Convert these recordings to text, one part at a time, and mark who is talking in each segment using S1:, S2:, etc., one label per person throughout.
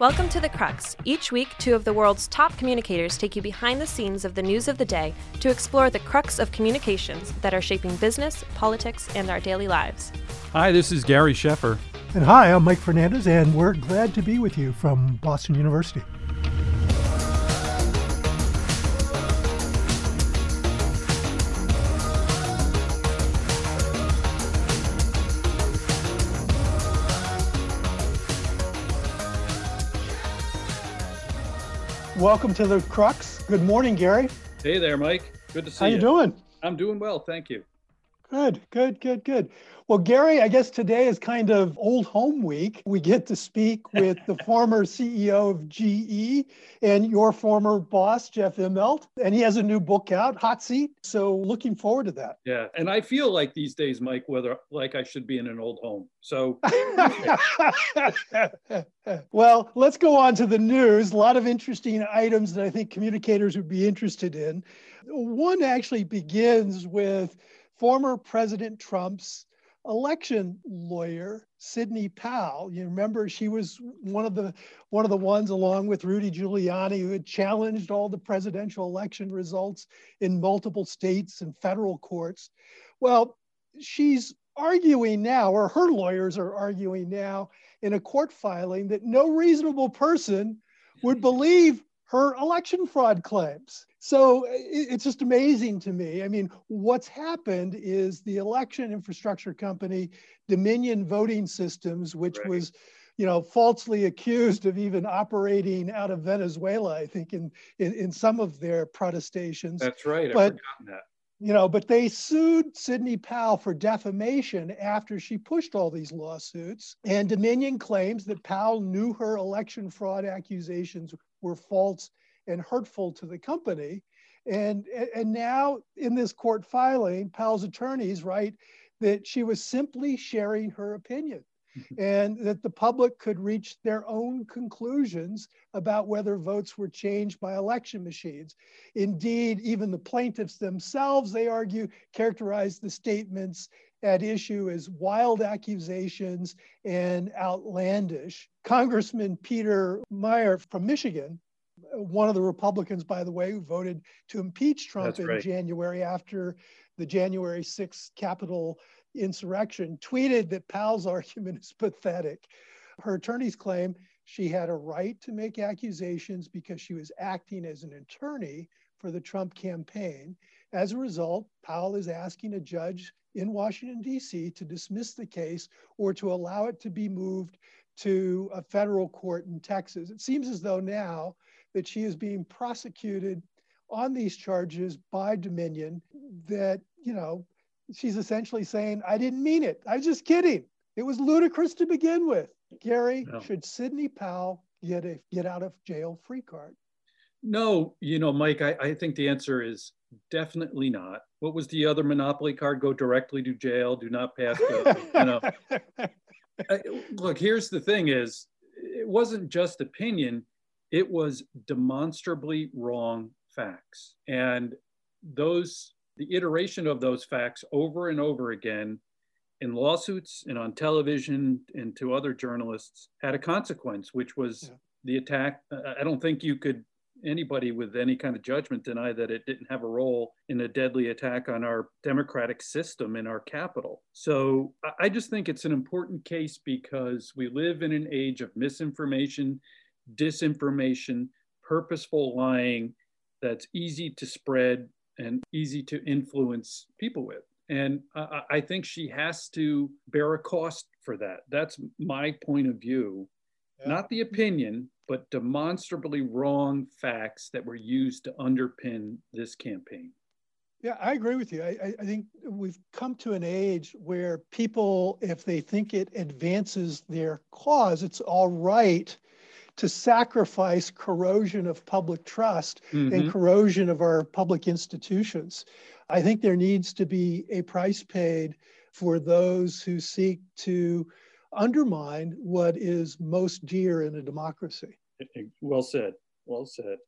S1: Welcome to The Crux. Each week, two of the world's top communicators take you behind the scenes of the news of the day to explore the crux of communications that are shaping business, politics, and our daily lives.
S2: Hi, this is Gary Sheffer.
S3: And hi, I'm Mike Fernandez, and we're glad to be with you from Boston University. Welcome to the Crux. Good morning, Gary.
S2: Hey there, Mike. Good to see you.
S3: How
S2: you.
S3: you doing?
S2: I'm doing well, thank you.
S3: Good, good, good, good. Well, Gary, I guess today is kind of old home week. We get to speak with the former CEO of GE and your former boss, Jeff Immelt. And he has a new book out, Hot Seat. So looking forward to that.
S2: Yeah, and I feel like these days, Mike, whether like I should be in an old home. So
S3: well, let's go on to the news. A lot of interesting items that I think communicators would be interested in. One actually begins with former President Trump's election lawyer Sidney Powell. You remember she was one of the one of the ones along with Rudy Giuliani who had challenged all the presidential election results in multiple states and federal courts. Well, she's arguing now or her lawyers are arguing now in a court filing that no reasonable person would hmm. believe her election fraud claims. So it's just amazing to me. I mean, what's happened is the election infrastructure company, Dominion Voting Systems, which right. was you know, falsely accused of even operating out of Venezuela, I think, in, in, in some of their protestations.
S2: That's right.
S3: But,
S2: I've forgotten that.
S3: You know, but they sued Sidney Powell for defamation after she pushed all these lawsuits. And Dominion claims that Powell knew her election fraud accusations were false and hurtful to the company. And, and now in this court filing, Powell's attorneys write that she was simply sharing her opinion mm-hmm. and that the public could reach their own conclusions about whether votes were changed by election machines. Indeed, even the plaintiffs themselves, they argue, characterized the statements at issue as wild accusations and outlandish. Congressman Peter Meijer from Michigan one of the Republicans, by the way, who voted to impeach Trump
S2: That's
S3: in
S2: right.
S3: January after the January 6th Capitol insurrection, tweeted that Powell's argument is pathetic. Her attorneys claim she had a right to make accusations because she was acting as an attorney for the Trump campaign. As a result, Powell is asking a judge in Washington, D.C. to dismiss the case or to allow it to be moved to a federal court in Texas. It seems as though now that she is being prosecuted on these charges by Dominion that, you know, she's essentially saying, I didn't mean it. I was just kidding. It was ludicrous to begin with. Gary, no. should Sidney Powell get a get out of jail free card?
S2: No, you know, Mike, I, I think the answer is definitely not. What was the other monopoly card? Go directly to jail. Do not pass. The, you know, I, look. Here's the thing: is it wasn't just opinion it was demonstrably wrong facts. And those, the iteration of those facts over and over again in lawsuits and on television and to other journalists had a consequence, which was yeah. the attack. I don't think you could, anybody with any kind of judgment, deny that it didn't have a role in a deadly attack on our democratic system in our capital. So I just think it's an important case because we live in an age of misinformation disinformation, purposeful lying that's easy to spread and easy to influence people with. And I, I think she has to bear a cost for that. That's my point of view. Yeah. Not the opinion, but demonstrably wrong facts that were used to underpin this campaign.
S3: Yeah, I agree with you. I, I, think we've come to an age where people, if they think it advances their cause, it's all right to sacrifice corrosion of public trust mm-hmm. and corrosion of our public institutions. I think there needs to be a price paid for those who seek to undermine what is most dear in a democracy.
S2: Well said. Well said.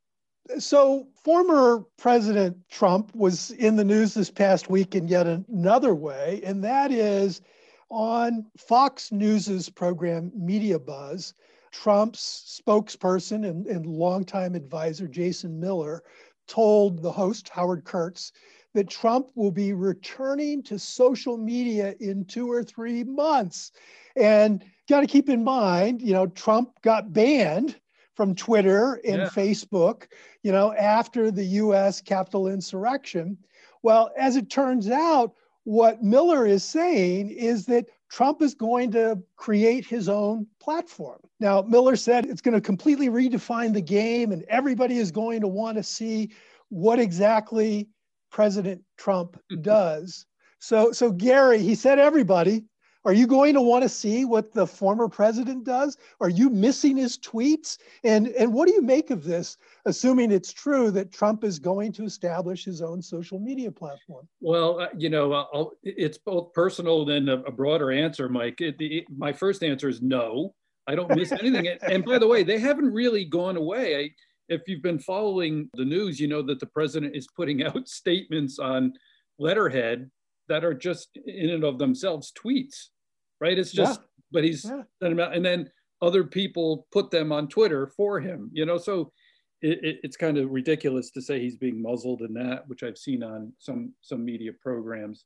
S3: So, former President Trump was in the news this past week in yet another way, and that is on Fox News's program Media Buzz Trump's spokesperson and, and longtime advisor, Jason Miller, told the host, Howard Kurtz, that Trump will be returning to social media in two or three months. And got to keep in mind, you know, Trump got banned from Twitter and yeah. Facebook, you know, after the US Capitol insurrection. Well, as it turns out, what Miller is saying is that Trump is going to create his own platform. Now, Miller said it's going to completely redefine the game, and everybody is going to want to see what exactly President Trump does. So, so Gary, he said everybody. Are you going to want to see what the former president does? Are you missing his tweets? And, and what do you make of this, assuming it's true that Trump is going to establish his own social media platform?
S2: Well, uh, you know, I'll, it's both personal and a, a broader answer, Mike. It, the, my first answer is no. I don't miss anything. and by the way, they haven't really gone away. I, if you've been following the news, you know that the president is putting out statements on letterhead that are just in and of themselves tweets, right? It's just, yeah. but he's yeah. and then other people put them on Twitter for him, you know. So it, it, it's kind of ridiculous to say he's being muzzled in that, which I've seen on some some media programs.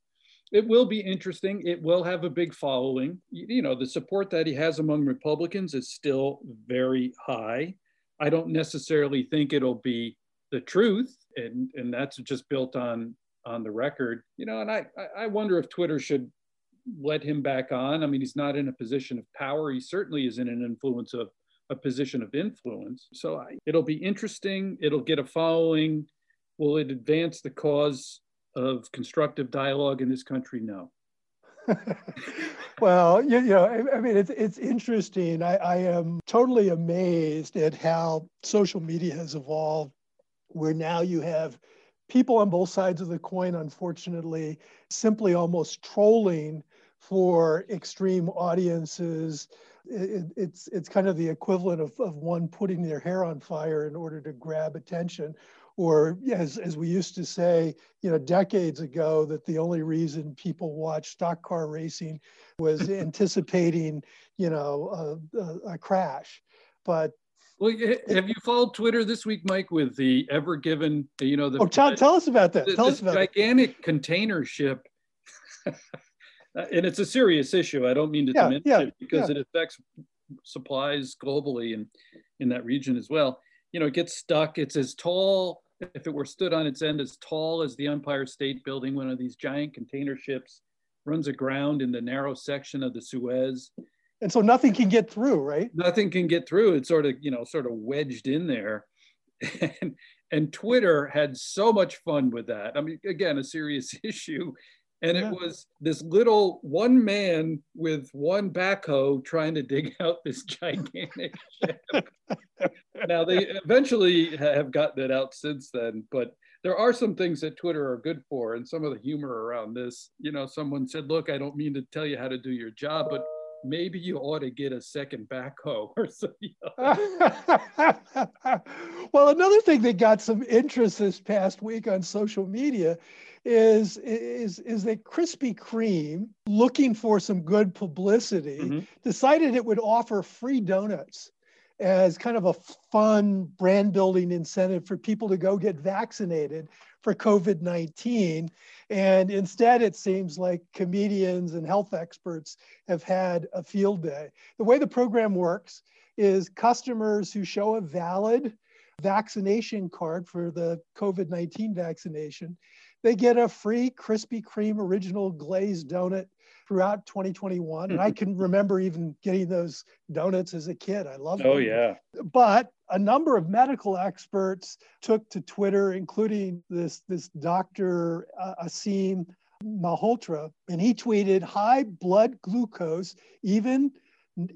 S2: It will be interesting. It will have a big following. You, you know, the support that he has among Republicans is still very high. I don't necessarily think it'll be the truth, and and that's just built on on the record, you know. And I I wonder if Twitter should let him back on. I mean, he's not in a position of power. He certainly is in an influence of a position of influence. So I, it'll be interesting. It'll get a following. Will it advance the cause of constructive dialogue in this country? No.
S3: well, you, you, know, I, I, mean, it's, it's interesting. I, I am totally amazed at how social media has evolved, where now you have people on both sides of the coin, unfortunately, simply almost trolling for extreme audiences. It, it's it's kind of the equivalent of, of one putting their hair on fire in order to grab attention or as, as we used to say, you know, decades ago, that the only reason people watch stock car racing was anticipating, you know, a, a, a crash. But
S2: well, have you followed Twitter this week, Mike, with the Ever Given, you know, the
S3: oh, tell, tell us about that. Tell us about
S2: gigantic container ship. and it's a serious issue. I don't mean to yeah, diminish yeah, it because yeah. it affects supplies globally and in that region as well. You know, it gets stuck. It's as tall if it were stood on its end as tall as the Empire State Building, one of these giant container ships runs aground in the narrow section of the Suez.
S3: And so nothing can get through, right?
S2: Nothing can get through. It's sort of, you know, sort of wedged in there. And, and Twitter had so much fun with that. I mean, again, a serious issue. And yeah. it was this little one man with one backhoe trying to dig out this gigantic ship. now they eventually have gotten it out since then, but there are some things that Twitter are good for, and some of the humor around this. You know, someone said, "Look, I don't mean to tell you how to do your job, but maybe you ought to get a second backhoe or something."
S3: well, another thing that got some interest this past week on social media is is is that Krispy Kreme, looking for some good publicity, mm-hmm. decided it would offer free donuts as kind of a fun brand building incentive for people to go get vaccinated for COVID 19. And instead, it seems like comedians and health experts have had a field day. The way the program works is customers who show a valid vaccination card for the COVID 19 vaccination, they get a free Krispy Kreme original glazed donut throughout 2021. And I can remember even getting those donuts as a kid. I love
S2: them. Oh, yeah.
S3: But a number of medical experts took to Twitter, including this, this Dr. Uh, Aseem Malhotra, and he tweeted high blood glucose, even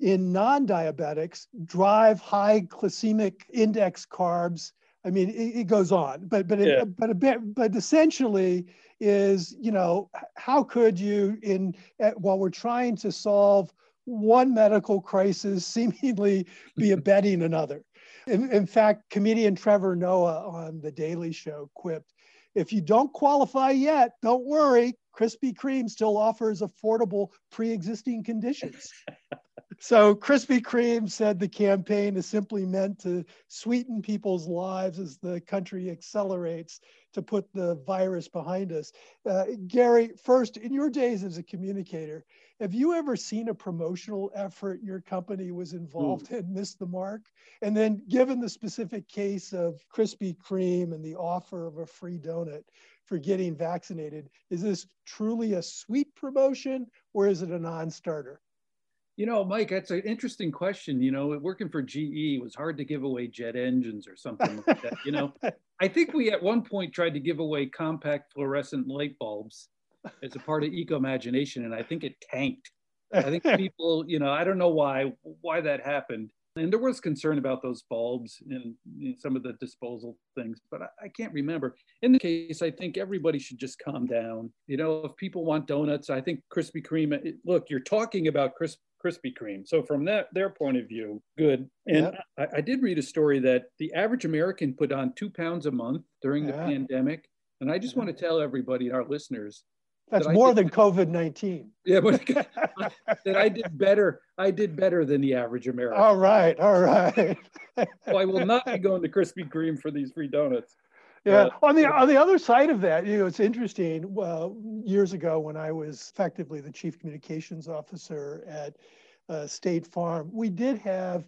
S3: in non diabetics, drive high glycemic index carbs. I mean, it, it goes on, but but yeah. but a bit, but essentially, is, you know, how could you, in eh, while we're trying to solve one medical crisis, seemingly be abetting another? In, in fact, comedian Trevor Noah on The Daily Show quipped, if you don't qualify yet, don't worry. Krispy Kreme still offers affordable pre existing conditions. so Krispy Kreme said the campaign is simply meant to sweeten people's lives as the country accelerates to put the virus behind us. Uh, Gary, first, in your days as a communicator, have you ever seen a promotional effort your company was involved mm. in miss the mark? And then, given the specific case of Krispy Kreme and the offer of a free donut for getting vaccinated, is this truly a sweet promotion or is it a non starter?
S2: You know, Mike, that's an interesting question. You know, working for GE it was hard to give away jet engines or something like that. You know, I think we at one point tried to give away compact fluorescent light bulbs as a part of Ecomagination, and I think it tanked. I think people, you know, I don't know why why that happened. And there was concern about those bulbs and you know, some of the disposal things, but I, I, can't remember. In the case, I think everybody should just calm down. You know, if people want donuts, I think Krispy Kreme. Look, you're talking about Krispy Krispy Kreme. So from that their point of view, good. And I, I, did read a story that the average American put on two pounds a month during the pandemic. And I just want to tell everybody, our listeners,
S3: that's that more did, than COVID nineteen.
S2: Yeah, but that I did better. I did better than the average American.
S3: All right, all right.
S2: so I will not be going to Krispy Kreme for these free donuts.
S3: Yeah. On the on the other side of that, you know, it's interesting. Well, years ago, when I was effectively the chief communications officer at uh, State Farm, we did have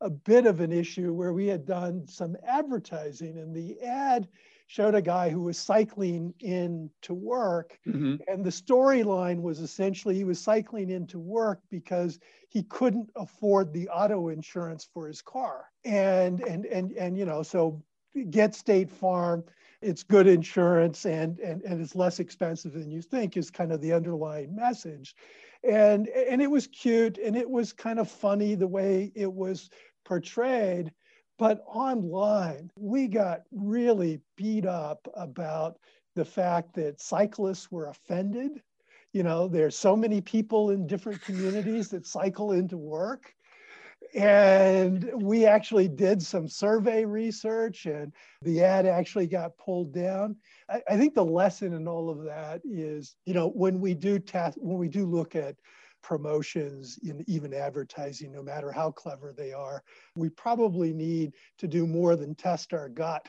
S3: a bit of an issue where we had done some advertising, and the ad showed a guy who was cycling in to work, mm-hmm. and the storyline was essentially he was cycling in to work because he couldn't afford the auto insurance for his car, and and and and you know, so get State Farm. It's good insurance and, and, and it's less expensive than you think is kind of the underlying message. And, and it was cute and it was kind of funny the way it was portrayed. But online, we got really beat up about the fact that cyclists were offended. You know, there's so many people in different communities that cycle into work and we actually did some survey research and the ad actually got pulled down. I, I, think the lesson in all of that is you know when we do test when we do look at promotions in even advertising no matter how clever they are we probably need to do more than test our gut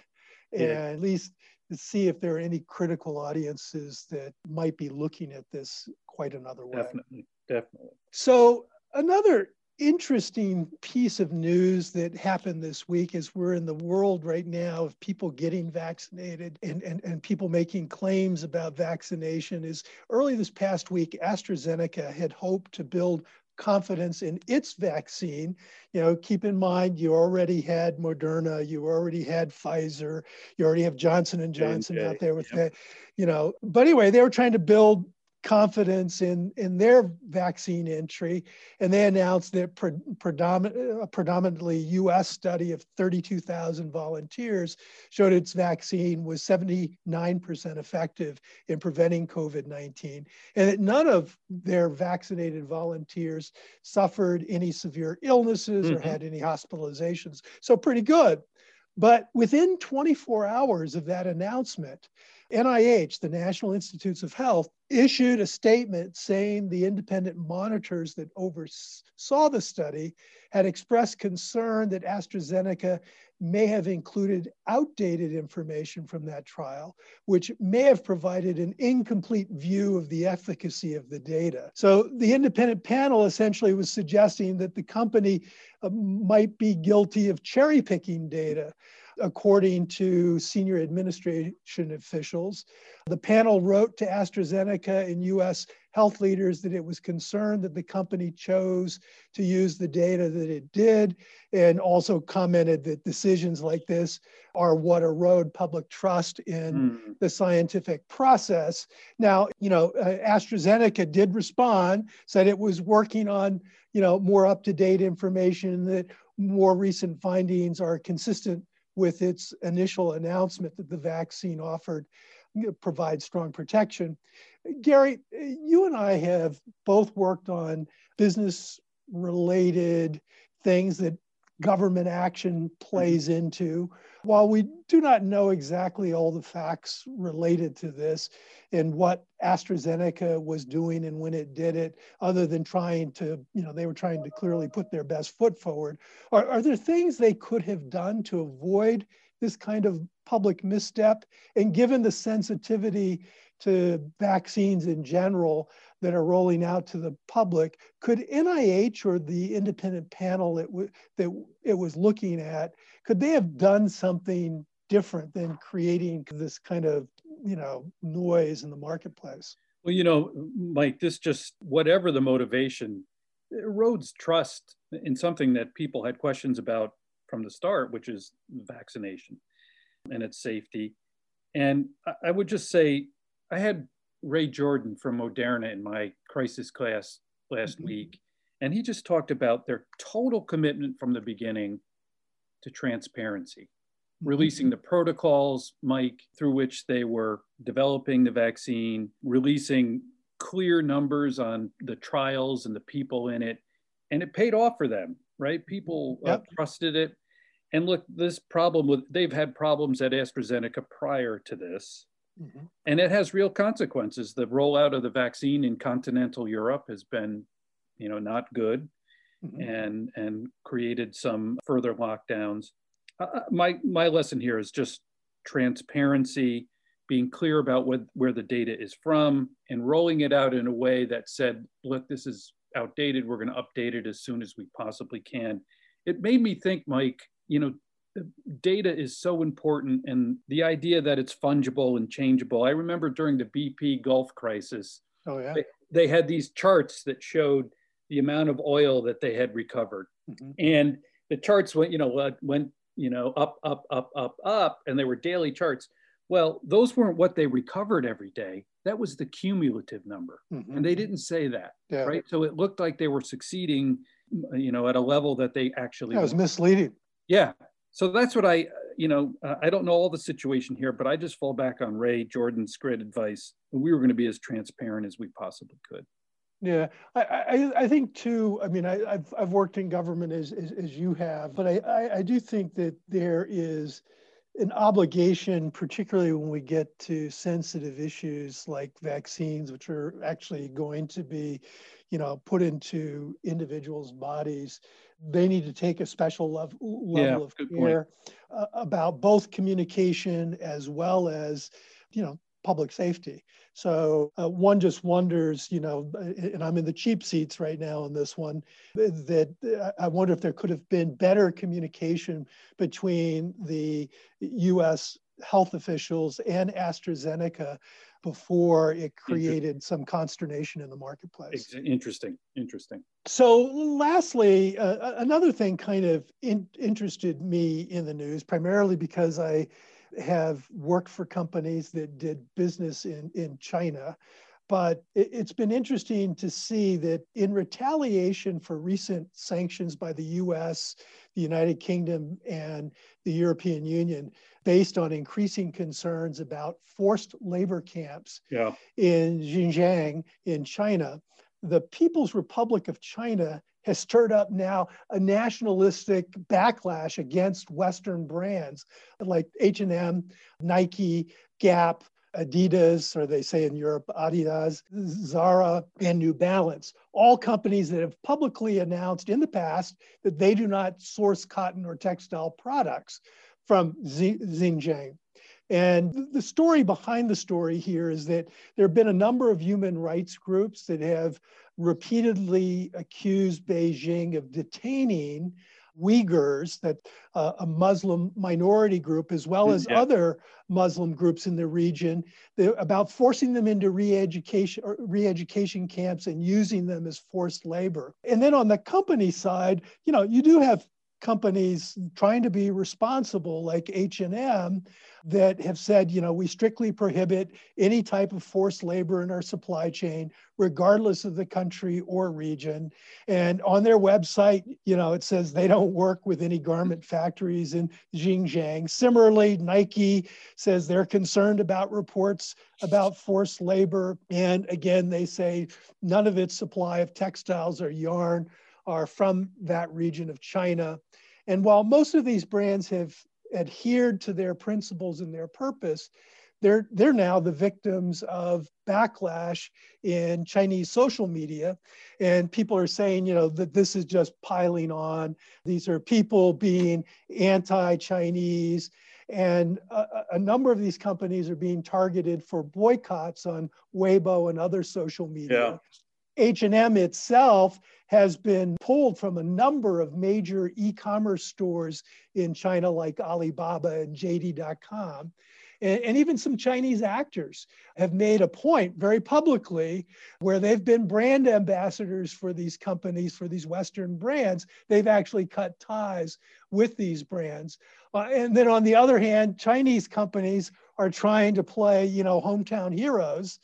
S3: and yeah. at least see if there are any critical audiences that might be looking at this quite another way.
S2: Definitely definitely.
S3: So another interesting piece of news that happened this week is we're in the world right now of people getting vaccinated and, and, and people making claims about vaccination is early this past week astrazeneca had hoped to build confidence in its vaccine. You know, keep in mind you already had Moderna, you already had Pfizer, you already have Johnson and Johnson out there with yep. that. You know, but anyway, they were trying to build confidence in, in their vaccine entry. And they announced that pre- predominant, a predominantly US study of 32,000 volunteers showed its vaccine was 79% effective in preventing COVID 19, and that none of their vaccinated volunteers suffered any severe illnesses mm-hmm. or had any hospitalizations. So, pretty good. But within 24 hours of that announcement, NIH, the National Institutes of Health, issued a statement saying the independent monitors that oversaw the study had expressed concern that AstraZeneca may have included outdated information from that trial, which may have provided an incomplete view of the efficacy of the data. So the independent panel essentially was suggesting that the company uh, might be guilty of cherry picking data according to senior administration officials. The panel wrote to AstraZeneca and US health leaders that it was concerned that the company chose to use the data that it did, and also commented that decisions like this are what erode public trust in mm. the scientific process. Now, you know, uh, AstraZeneca did respond, said it was working on, you know, more up to date information that more recent findings are consistent with its initial announcement that the vaccine offered provides strong protection. Gary, you and I have both worked on business related things that government action plays into. While we do not know exactly all the facts related to this and what AstraZeneca was doing and when it did it, other than trying to, you know, they were trying to clearly put their best foot forward, are, are there things they could have done to avoid this kind of public misstep? And given the sensitivity to vaccines in general, that are rolling out to the public. Could NIH or the independent panel it that it was looking at, could they have done something different than creating this kind of you know noise in the marketplace?
S2: Well, you know, Mike, this just whatever the motivation erodes trust in something that people had questions about from the start, which is vaccination and its safety. And I would just say, I had Ray Jordan from Moderna in my crisis class last mm-hmm. week, and he just talked about their total commitment from the beginning to transparency, mm-hmm. releasing the protocols, Mike, through which they were developing the vaccine, releasing clear numbers on the trials and the people in it. And it paid off for them, right? People uh, yep. uh, trusted it. And look, this problem with, they've had problems at AstraZeneca prior to this. Mm-hmm. And it has real consequences. The rollout of the vaccine in continental Europe has been, you know, not good mm-hmm. and and created some further lockdowns. Uh, uh, my my lesson here is just transparency, being clear about what, where the data is from, and rolling it out in a way that said, look, this is outdated. We're going to update it as soon as we possibly can. It made me think, Mike, you know, data is so important and the idea that it's fungible and changeable. I remember during the BP Gulf crisis,
S3: oh, yeah.
S2: they, they had these charts that showed the amount of oil that they had recovered. Mm-hmm. And the charts went, you know, went, you know, up, up, up, up, up, and they were daily charts. Well, those weren't what they recovered every day. That was the cumulative number. Mm-hmm. And they didn't say that, yeah. right? So it looked like they were succeeding, you know, at a level that they actually.
S3: That was misleading.
S2: Yeah so that's what I, you know, uh, I don't know all the situation here, but I just fall back on Ray Jordan's great advice. And We were going to be as transparent as we possibly could.
S3: Yeah, I, I, I think too. I mean, I, have I've worked in government as, as, as you have, but I, I, I do think that there is an obligation, particularly when we get to sensitive issues like vaccines, which are actually going to be, you know, put into individuals' bodies they need to take a special level, level yeah, of care uh, about both communication as well as, you know, public safety. So uh, one just wonders, you know, and I'm in the cheap seats right now on this one, that uh, I wonder if there could have been better communication between the U.S. health officials and AstraZeneca before it created some consternation in the marketplace.
S2: Interesting, interesting.
S3: So, lastly, uh, another thing kind of in, interested me in the news, primarily because I have worked for companies that did business in, in China. But it, it's been interesting to see that in retaliation for recent sanctions by the US, the United Kingdom, and the European Union, based on increasing concerns about forced labor camps
S2: yeah.
S3: in Xinjiang in China, the People's Republic of China has stirred up now a nationalistic backlash against Western brands like H&M, Nike, Gap, Adidas, or they say in Europe, Adidas, Zara, and New Balance, all companies that have publicly announced in the past that they do not source cotton or textile products from Xinjiang. And the story behind the story here is that there have been a number of human rights groups that have repeatedly accused Beijing of detaining Uyghurs, that uh, a Muslim minority group, as well as yeah. other Muslim groups in the region, about forcing them into re-education re-education camps and using them as forced labor. And then on the company side, you know, you do have companies trying to be responsible like h&m that have said you know we strictly prohibit any type of forced labor in our supply chain regardless of the country or region. And on their website you know it says they don't work with any garment factories in xinjiang. Similarly nike says they're concerned about reports about forced labor. And again they say none of its supply of textiles or yarn are from that region of China. And while most of these brands have adhered to their principles and their purpose, they're they're now the victims of backlash in Chinese social media, and people are saying, you know, that this is just piling on. These are people being anti-Chinese, and a, a number of these companies are being targeted for boycotts on Weibo and other social media. Yeah. H&M itself has been pulled from a number of major e-commerce stores in China like Alibaba and JD.com. And, and, even some Chinese actors have made a point very publicly where they've been brand ambassadors for these companies, for these Western brands. They've actually cut ties with these brands. Uh, and then on the other hand, Chinese companies are trying to play, you know, hometown heroes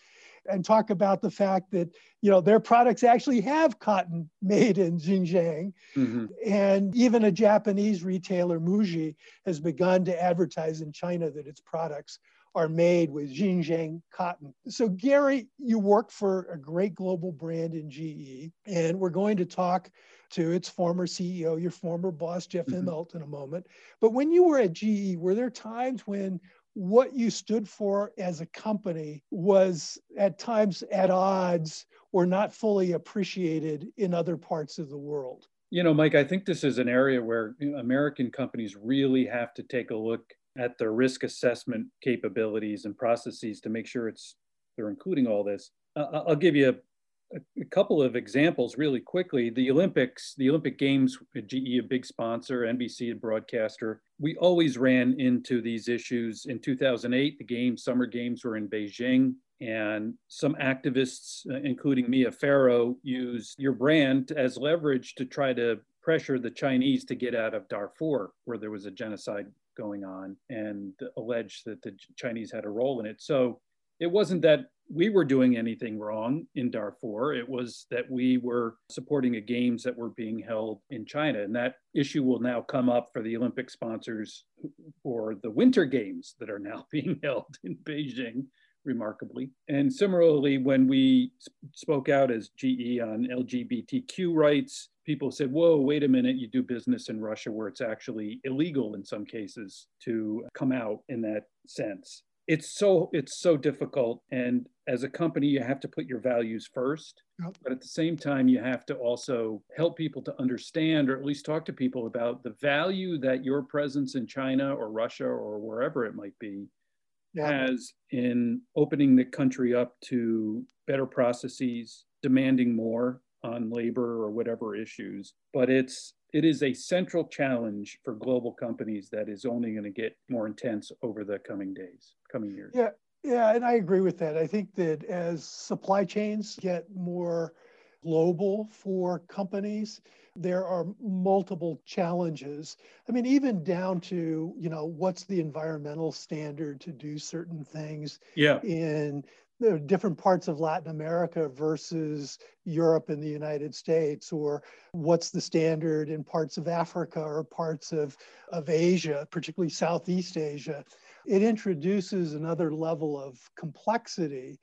S3: and talk about the fact that you know their products actually have cotton made in Xinjiang, mm-hmm. and even a Japanese retailer Muji has begun to advertise in China that its products are made with Xinjiang cotton. So Gary, you work for a great global brand in GE, and we're going to talk to its former CEO, your former boss Jeff mm-hmm. Immelt, in a moment. But when you were at GE, were there times when what you stood for as a company was at times at odds or not fully appreciated in other parts of the world.
S2: You know, Mike, I think this is an area where American companies really have to take a look at their risk assessment capabilities and processes to make sure it's they're including all this. Uh, I'll give you a couple of examples really quickly. The Olympics, the Olympic Games, GE, a big sponsor, NBC, a broadcaster. We always ran into these issues. In 2008, the games, summer games were in Beijing. And some activists, uh, including Mia Farrow, used your brand as leverage to try to pressure the Chinese to get out of Darfur, where there was a genocide going on, and alleged that the Chinese had a role in it. So it wasn't that we were doing anything wrong in Darfur. It was that we were supporting a games that were being held in China. And that issue will now come up for the Olympic sponsors for the winter games that are now being held in Beijing, remarkably. And similarly, when we spoke out as GE on LGBTQ rights, people said, whoa, wait a minute, you do business in Russia where it's actually illegal in some cases to come out in that sense it's so it's so difficult and as a company you have to put your values first yep. but at the same time you have to also help people to understand or at least talk to people about the value that your presence in china or russia or wherever it might be yep. has in opening the country up to better processes demanding more on labor or whatever issues but it's it is a central challenge for global companies that is only going to get more intense over the coming days, coming years.
S3: Yeah, yeah, and I agree with that. I think that as supply chains get more global for companies, there are multiple challenges. I mean, even down to, you know, what's the environmental standard to do certain things
S2: yeah.
S3: in the different parts of Latin America versus Europe and the United States, or what's the standard in parts of Africa or parts of, of Asia, particularly Southeast Asia. It introduces another level of complexity.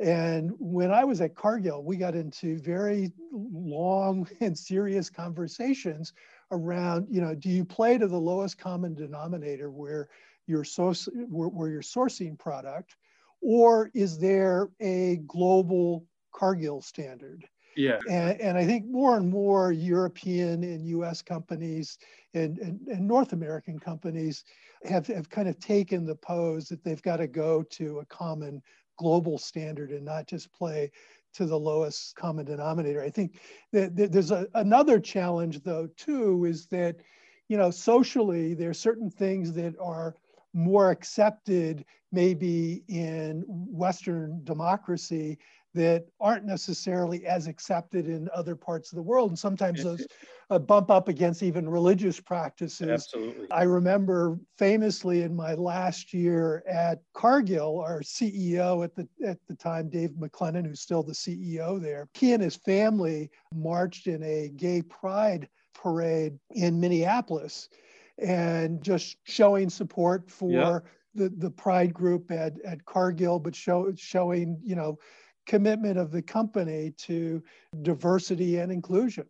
S3: And when I was at Cargill, we got into very long and serious conversations around, you know, do you play to the lowest common denominator where you're, source, where, where you're sourcing product? Or is there a global Cargill standard?
S2: Yeah.
S3: And, and I think more and more European and US companies and, and, and North American companies have, have kind of taken the pose that they've got to go to a common global standard and not just play to the lowest common denominator. I think that, that there's a, another challenge though too is that you know socially there are certain things that are more accepted maybe in Western democracy that aren't necessarily as accepted in other parts of the world. And sometimes those uh, bump up against even religious practices.
S2: Absolutely.
S3: I remember famously in my last year at Cargill, our CEO at the, at the time, Dave MacLennan, who's still the CEO there, he and his family marched in a gay pride parade in Minneapolis and just showing support for yeah. The, the pride group at, at Cargill, but show, showing, you know, commitment of the company to diversity and inclusion.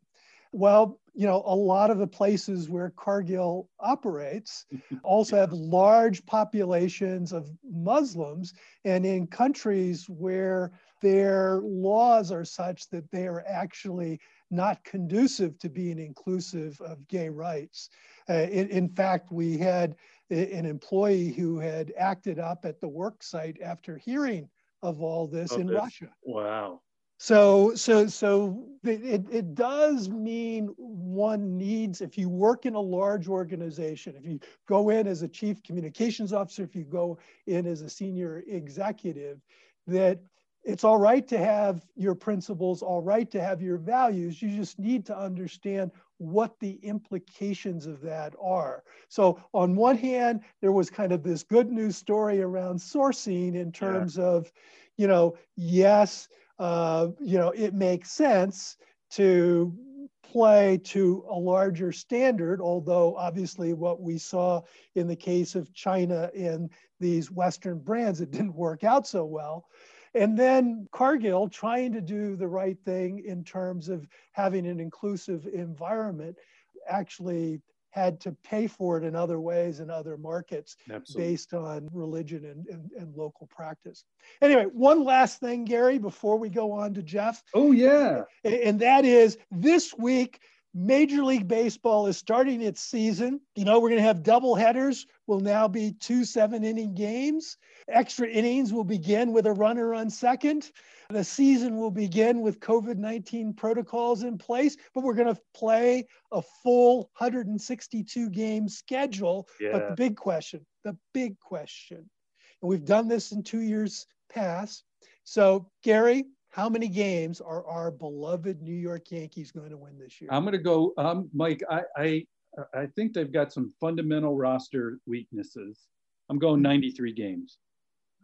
S3: Well, you know, a lot of the places where Cargill operates also have large populations of Muslims, and in countries where their laws are such that they are actually not conducive to being inclusive of gay rights. Uh, in, in, fact, we had an employee who had acted up at the work site after hearing of all this in
S2: this.
S3: Russia.
S2: Wow.
S3: So, so, so it, it does mean one needs, if you work in a large organization, if you go in as a chief communications officer, if you go in as a senior executive, that it's all right to have your principles, all right to have your values. You just need to understand what the implications of that are. So, on one hand, there was kind of this good news story around sourcing in terms yeah. of, you know, yes, uh, you know, it makes sense to play to a larger standard, although obviously what we saw in the case of China in these Western brands, it didn't work out so well. And then Cargill trying to do the right thing in terms of having an inclusive environment actually had to pay for it in other ways in other markets Absolutely. based on religion and, and, and, local practice. Anyway, one last thing, Gary, before we go on to Jeff.
S2: Oh, yeah.
S3: And that is this week, Major League Baseball is starting its season. You know, we're going to have double headers, will now be two seven inning games. Extra innings will begin with a runner on second. The season will begin with COVID 19 protocols in place, but we're going to play a full 162 game schedule. Yeah. But the big question, the big question, and we've done this in two years past. So, Gary, how many games are our beloved New York Yankees going to win this year?
S2: I'm going to go, um, Mike. I, I I think they've got some fundamental roster weaknesses. I'm going 93 games.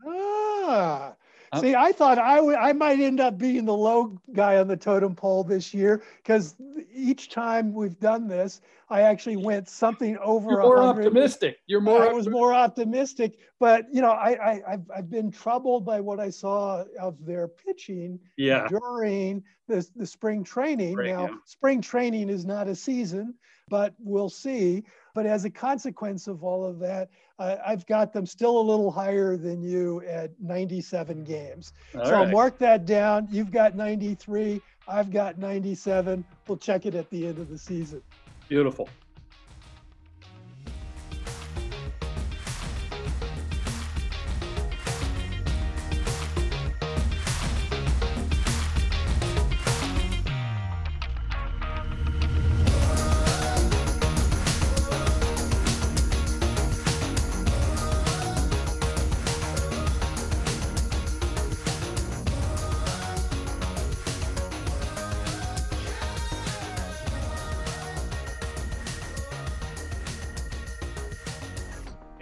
S3: Ah, Uh, see, I thought I would, I might end up being the low guy on the totem pole this year because each time we've done this, I actually went something over.
S2: You're more 100. optimistic. You're more.
S3: I was more optimistic, but you know, I, I have I've been troubled by what I saw of their pitching.
S2: Yeah.
S3: During the the spring training. Right, now, yeah. spring training is not a season, but we'll see. But as a consequence of all of that, uh, I've got them still a little higher than you at 97 games. All so right. mark that down. You've got 93. I've got 97. We'll check it at the end of the season.
S2: Beautiful.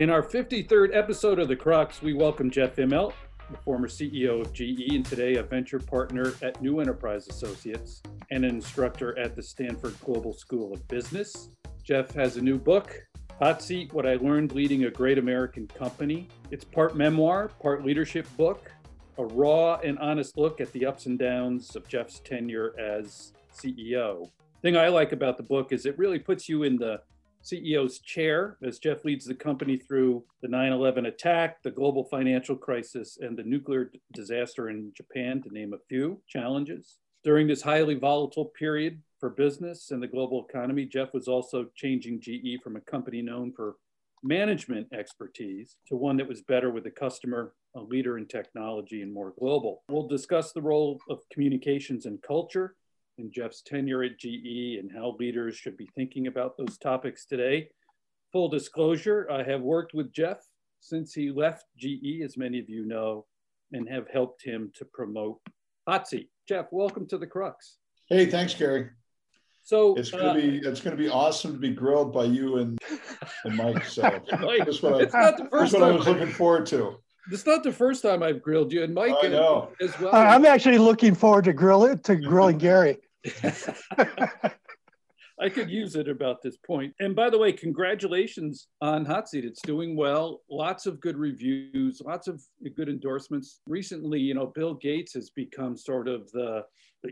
S2: In our 53rd episode of The Crux, we welcome Jeff Immelt, the former CEO of GE and today a venture partner at New Enterprise Associates and an instructor at the Stanford Global School of Business. Jeff has a new book, Hot Seat What I Learned Leading a Great American Company. It's part memoir, part leadership book, a raw and honest look at the ups and downs of Jeff's tenure as CEO. Thing I like about the book is it really puts you in the CEO's chair as Jeff leads the company through the 9 11 attack, the global financial crisis, and the nuclear disaster in Japan, to name a few challenges. During this highly volatile period for business and the global economy, Jeff was also changing GE from a company known for management expertise to one that was better with the customer, a leader in technology, and more global. We'll discuss the role of communications and culture in Jeff's tenure at GE and how leaders should be thinking about those topics today. Full disclosure, I have worked with Jeff since he left GE, as many of you know, and have helped him to promote Hot Seat. Jeff, welcome to the Crux.
S4: Hey, thanks, Gary.
S2: So
S4: it's gonna uh, be it's gonna be awesome to be grilled by you and, and Mike. So
S2: that's what, I, not the first
S4: what I was looking forward to.
S2: It's not the first time I've grilled you, and Mike
S4: I know.
S2: as well.
S3: I'm actually looking forward to grill to grilling Gary.
S2: I, could use it about this point. And by the way, congratulations on Hot Seat. It's doing well. Lots of good reviews, lots of good endorsements. Recently, you know, Bill Gates has become sort of the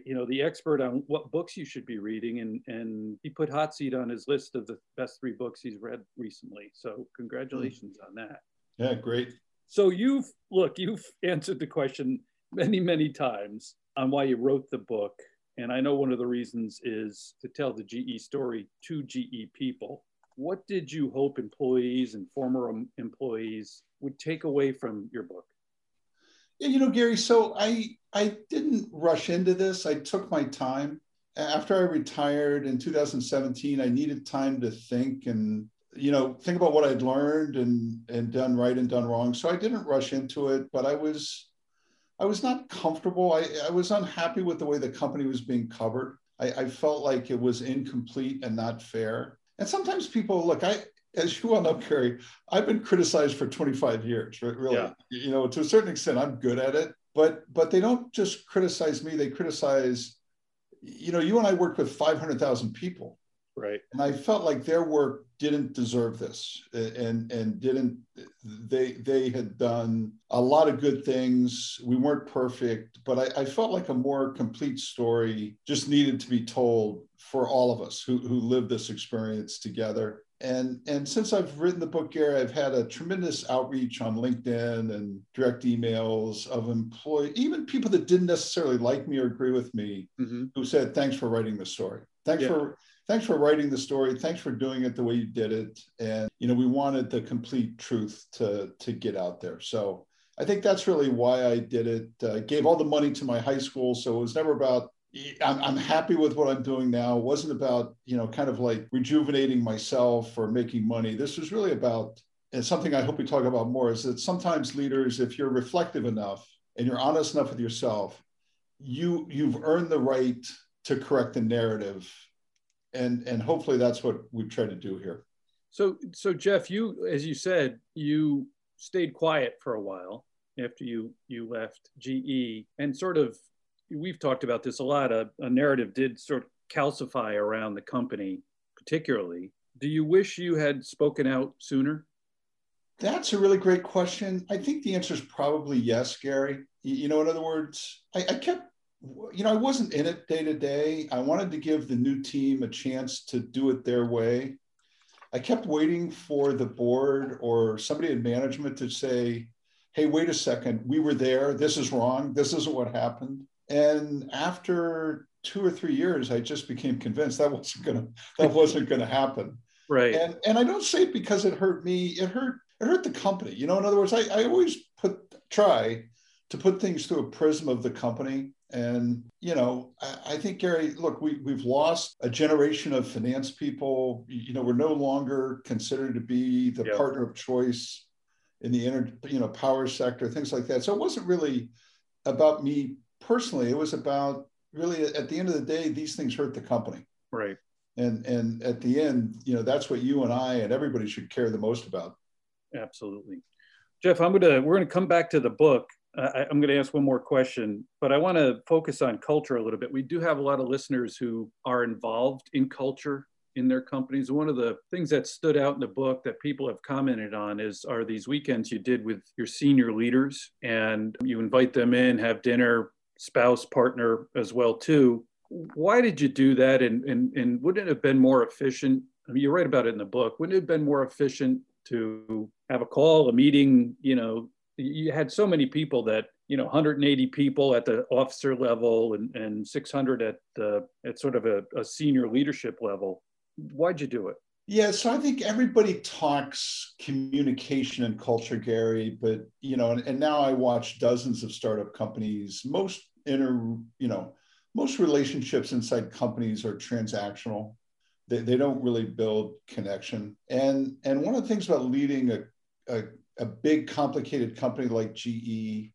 S2: you know the expert on what books you should be reading and and he put hot seat on his list of the best three books he's read recently so congratulations mm. on that
S4: yeah great
S2: so you've look you've answered the question many many times on why you wrote the book and i know one of the reasons is to tell the ge story to ge people what did you hope employees and former employees would take away from your book
S4: yeah, you know, Gary, so I I didn't rush into this. I took my time. After I retired in 2017, I needed time to think and you know think about what I'd learned and and done right and done wrong. So I didn't rush into it, but I was I was not comfortable. I, I was unhappy with the way the company was being covered. I, I felt like it was incomplete and not fair. And sometimes people look, I as you well know, Gary, I've been criticized for 25 years, right? Really, yeah. you know, to a certain extent, I'm good at it. But but they don't just criticize me; they criticize. You know, you and I worked with 500,000 people,
S2: right?
S4: And I felt like their work didn't deserve this, and and didn't. They they had done a lot of good things. We weren't perfect, but I, I felt like a more complete story just needed to be told for all of us who who lived this experience together and and since I've written the book, Gary, I've had a tremendous outreach on LinkedIn and direct emails of employee, even people that didn't necessarily like me or agree with me, mm-hmm. who said, "Thanks for writing the story. Thanks yeah. for thanks for writing the story. Thanks for doing it the way you did it." And you know, we wanted the complete truth to to get out there. So I think that's really why I did it. Uh, gave all the money to my high school, so it was never about I'm, I'm happy with what I'm doing now. It wasn't about, you know, kind of like rejuvenating myself or making money. This was really about, and something I hope we talk about more is that sometimes leaders, if you're reflective enough and you're honest enough with yourself, you you've earned the right to correct the narrative. And and hopefully that's what we've tried to do here.
S2: So so Jeff, you as you said, you stayed quiet for a while after you you left GE and sort of we've talked about this a lot. A, a narrative did sort of calcify around the company, particularly. Do you wish you had spoken out sooner?
S4: That's a really great question. I think the answer is probably yes, Gary. You know, in other words, I, I kept, you know, I wasn't in it day to day. I wanted to give the new team a chance to do it their way. I kept waiting for the board or somebody in management to say, hey, wait a second, we were there. This is wrong. This isn't what happened. And after two or three years, I just became convinced that wasn't gonna that wasn't gonna happen.
S2: Right.
S4: And and I don't say it because it hurt me. It hurt it hurt the company. You know, in other words, I, I always put try to put things through a prism of the company. And you know, I, I think Gary, look, we we've lost a generation of finance people. You know, we're no longer considered to be the yep. partner of choice in the inner, you know, power sector, things like that. So it wasn't really about me personally, it was about really at the end of the day, these things hurt the company.
S2: Right.
S4: And and at the end, you know, that's what you and I and everybody should care the most about.
S2: Absolutely. Jeff, I'm gonna we're gonna come back to the book. I, I'm gonna ask one more question, but I want to focus on culture a little bit. We do have a lot of listeners who are involved in culture in their companies. One of the things that stood out in the book that people have commented on is are these weekends you did with your senior leaders and you invite them in, have dinner, spouse partner as well too why did you do that and, and, and wouldn't it have been more efficient i mean you write about it in the book wouldn't it have been more efficient to have a call a meeting you know you had so many people that you know 180 people at the officer level and, and 600 at the at sort of a, a senior leadership level why'd you do it
S4: yeah, so I think everybody talks communication and culture, Gary, but you know, and, and, now I watch dozens of startup companies. Most inner, you know, most relationships inside companies are transactional. They, they don't really build connection. And and one of the things about leading a, a, a big complicated company like GE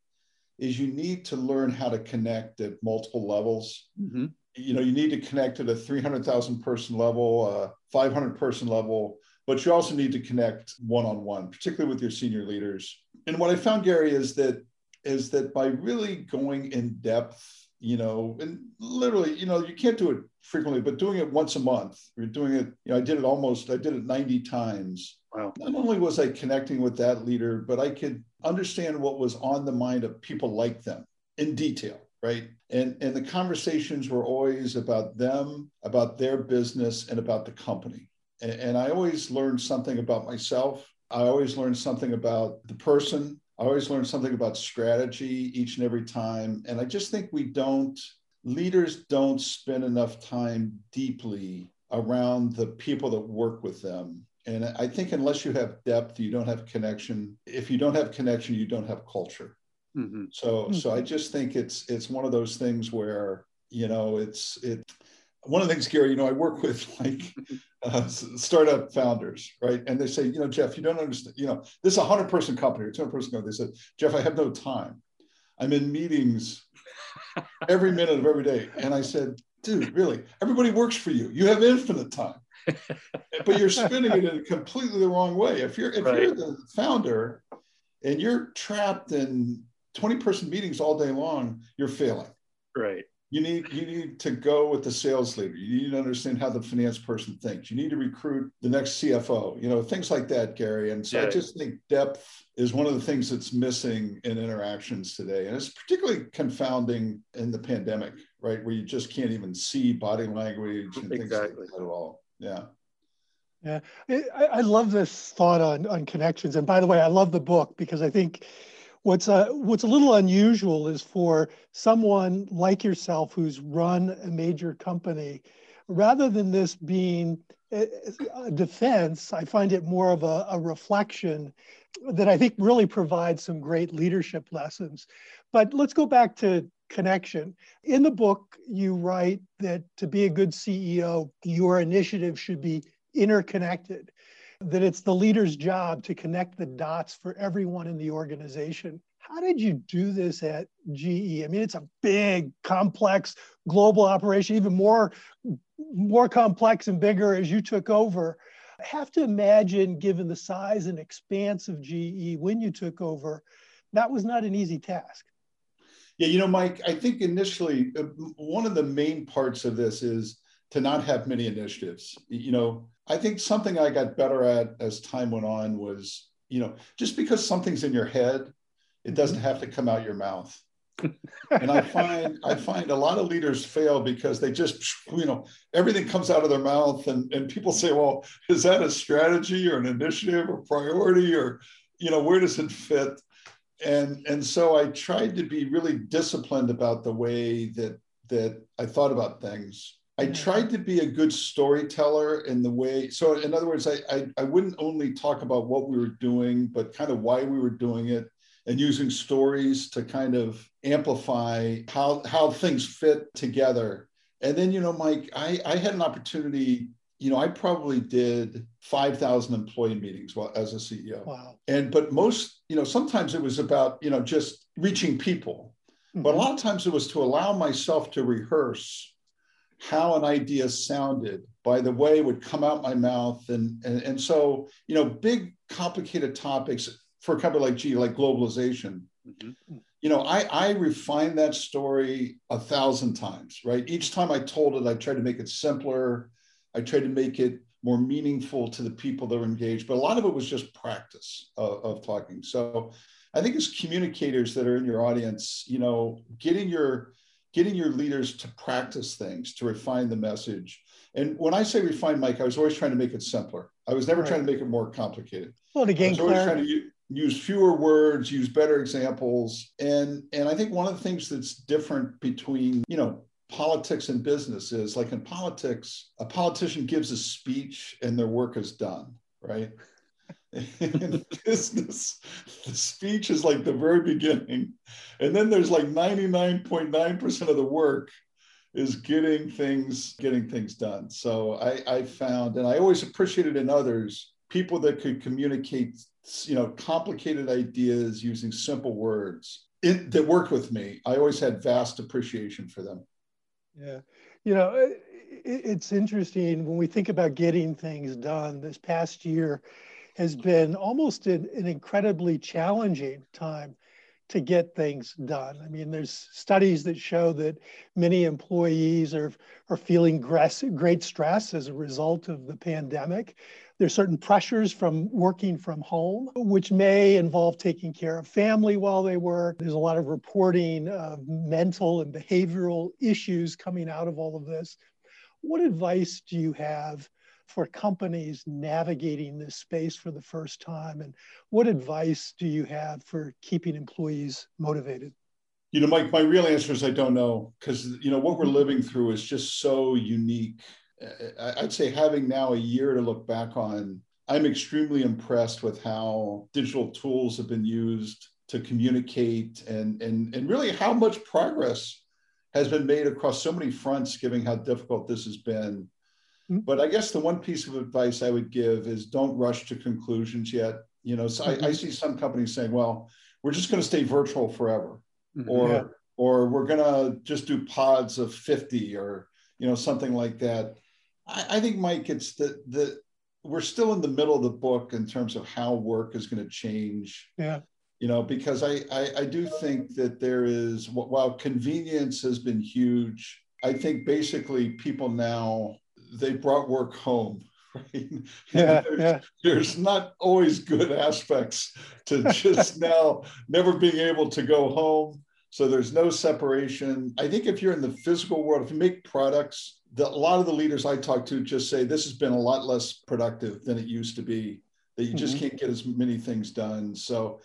S4: is you need to learn how to connect at multiple levels. Mm-hmm. You know, you need to connect at a 300,000 person level, a 500 person level, but you also need to connect one on one, particularly with your senior leaders. And what I found, Gary, is that is that by really going in depth you know, and literally, you know, you can't do it frequently, but doing it once a month, you're doing it, you know, I did it almost, I did it 90 times.
S2: Wow.
S4: Not only was I connecting with that leader, but I could understand what was on the mind of people like them in detail, right? And and the conversations were always about them, about their business, and about the company. And, and I always learned something about myself. I always learned something about the person. I always learn something about strategy each and every time. And I just think we don't, leaders don't spend enough time deeply around the people that work with them. And I think unless you have depth, you don't have connection. If you don't have connection, you don't have culture. Mm-hmm. So, so I just think it's it's one of those things where you know it's it. One of the things, Gary, you know, I work with like uh, startup founders, right? And they say, you know, Jeff, you don't understand. You know, this is a hundred person company, two hundred person company. They said, Jeff, I have no time. I'm in meetings every minute of every day. And I said, dude, really? Everybody works for you. You have infinite time, but you're spending it in completely the wrong way. If you're if right. you're the founder and you're trapped in 20 person meetings all day long, you're failing.
S2: Right.
S4: You need you need to go with the sales leader. You need to understand how the finance person thinks. You need to recruit the next CFO. You know things like that, Gary. And so yeah. I just think depth is one of the things that's missing in interactions today, and it's particularly confounding in the pandemic, right, where you just can't even see body language and exactly. things like that at all. Yeah.
S3: Yeah, I, I love this thought on on connections. And by the way, I love the book because I think What's a, uh, what's a little unusual is for someone like yourself who's run a major company, rather than this being a defense, I find it more of a, a reflection that I think really provides some great leadership lessons. But let's go back to connection. In the book, you write that to be a good CEO, your initiative should be interconnected that it's the leader's job to connect the dots for everyone in the organization. How did you do this at GE? I mean, it's a big, complex global operation, even more, more complex and bigger as you took over. I have to imagine, given the size and expanse of GE when you took over, that was not an easy task.
S4: Yeah, you know, Mike, I think initially uh, one of the main parts of this is to not have many initiatives. You know, I think something I got better at as time went on was, you know, just because something's in your head, it mm-hmm. doesn't have to come out your mouth. and I find I find a lot of leaders fail because they just, you know, everything comes out of their mouth and, and people say, well, is that a strategy or an initiative or priority or, you know, where does it fit? And and so I tried to be really disciplined about the way that that I thought about things I tried to be a good storyteller in the way. So, in other words, I, I, I, wouldn't only talk about what we were doing, but kind of why we were doing it and using stories to kind of amplify how, how things fit together. And then, you know, Mike, I, I had an opportunity, you know, I probably did 5,000 employee meetings while, as a CEO.
S3: Wow.
S4: And, but most, you know, sometimes it was about, you know, just reaching people. Mm-hmm. But a lot of times it was to allow myself to rehearse how an idea sounded by the way it would come out my mouth. And, and, and so, you know, big complicated topics for a company like G, like globalization. Mm-hmm. You know, I, I refined that story a thousand times, right? Each time I told it, I tried to make it simpler. I tried to make it more meaningful to the people that were engaged. But a lot of it was just practice of, of talking. So I think as communicators that are in your audience, you know, getting your getting your leaders to practice things, to refine the message. And when I say refine, Mike, I was always trying to make it simpler. I was never right. trying to make it more complicated.
S3: Well, to gain
S4: I was always trying to use, use fewer words, use better examples. And, and I think one of the things that's different between, you know, politics and business is like in politics, a politician gives a speech and their work is done, right? In business, the speech is like the very beginning. And then there's like 99.9% of the work is getting things, getting things done. So I, I found, and I always appreciated in others, people that could communicate, you know, complicated ideas using simple words it, that worked with me. I always had vast appreciation for them.
S3: Yeah. You know, it, it's interesting when we think about getting things done this past year has been almost an, an incredibly challenging time. to get things done. I mean, there's studies that show that many employees are, are feeling great stress as a result of the pandemic. There's certain pressures from working from home, which may involve taking care of family while they work. There's a lot of reporting of mental and behavioral issues coming out of all of this. What advice do you have for companies navigating this space for the first time? And what advice do you have for keeping employees motivated?
S4: You know, Mike, my real answer is I don't know because, you know, what we're living through is just so unique. Uh, I'd say having now a year to look back on, I'm extremely impressed with how digital tools have been used to communicate and, and, and really how much progress has been made across so many fronts, given how difficult this has been. Mm-hmm. But I guess the one piece of advice I would give is don't rush to conclusions yet. You know, so mm-hmm. I, I, see some companies saying, well, we're just going to stay virtual forever, mm-hmm. or yeah. or we're going to just do pods of 50 or you know something like that. I, I think, Mike, it's that the we're still in the middle of the book in terms of how work is going to change.
S3: Yeah.
S4: You know, because I, I, I do think that there is while convenience has been huge, I think basically people now they brought work home. Right?
S3: Yeah,
S4: there's,
S3: yeah.
S4: there's not always good aspects to just now never being able to go home. So there's no separation. I think if you're in the physical world, if you make products, the, a lot of the leaders I talk to just say this has been a lot less productive than it used to be. That you just mm-hmm. can't get as many things done. So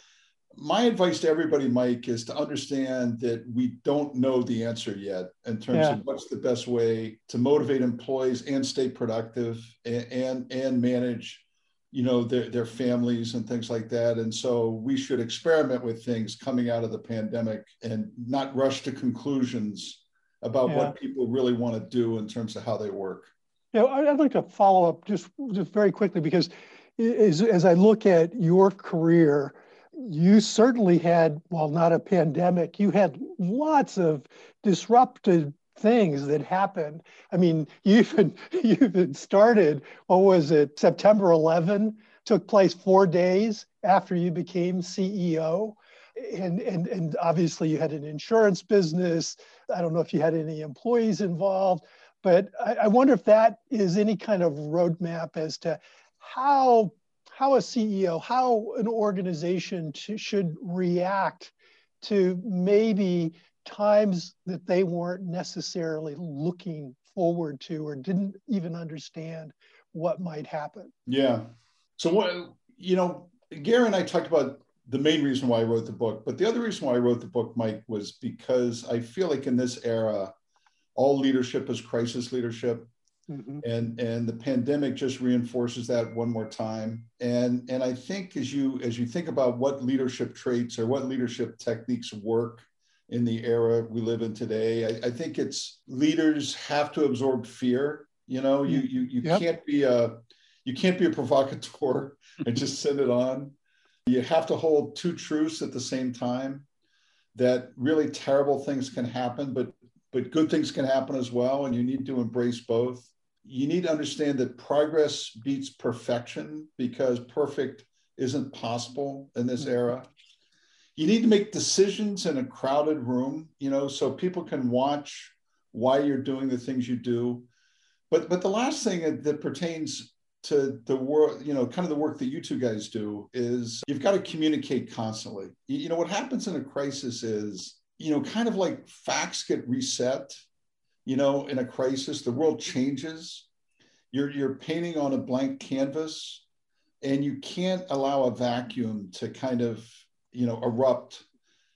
S4: my advice to everybody, Mike, is to understand that we don't know the answer yet in terms yeah. of what's the best way to motivate employees and stay productive and and, and manage, you know, their, their families and things like that. And so we should experiment with things coming out of the pandemic and not rush to conclusions about yeah. what people really want to do in terms of how they work.
S3: Yeah, I'd like to follow up just just very quickly because as, as I look at your career you certainly had, while not a pandemic, you had lots of disrupted things that happened. I mean, you even you even started. What was it? September 11 took place four days after you became CEO. And, and, and obviously you had an insurance business. I don't know if you had any employees involved, but I, I wonder if that is any kind of roadmap as to how how a CEO, how an organization to, should react to maybe times that they weren't necessarily looking forward to or didn't even understand what might happen.
S4: Yeah. So what you know, Gary and I talked about the main reason why I wrote the book, but the other reason why I wrote the book, Mike, was because I feel like in this era, all leadership is crisis leadership. Mm-hmm. And and the pandemic just reinforces that one more time. And and I think as you as you think about what leadership traits or what leadership techniques work in the era we live in today, I, I think it's leaders have to absorb fear. You know, you you you yep. can't be a you can't be a provocateur and just send it on. You have to hold two truths at the same time that really terrible things can happen, but but good things can happen as well, and you need to embrace both you need to understand that progress beats perfection because perfect isn't possible in this mm-hmm. era. You need to make decisions in a crowded room, you know, so people can watch why you're doing the things you do. But but the last thing that pertains to the work, you know, kind of the work that you two guys do is you've got to communicate constantly. You know, what happens in a crisis is, you know, kind of like facts get reset you know, in a crisis, the world changes. You're, you're painting on a blank canvas and you can't allow a vacuum to kind of, you know, erupt.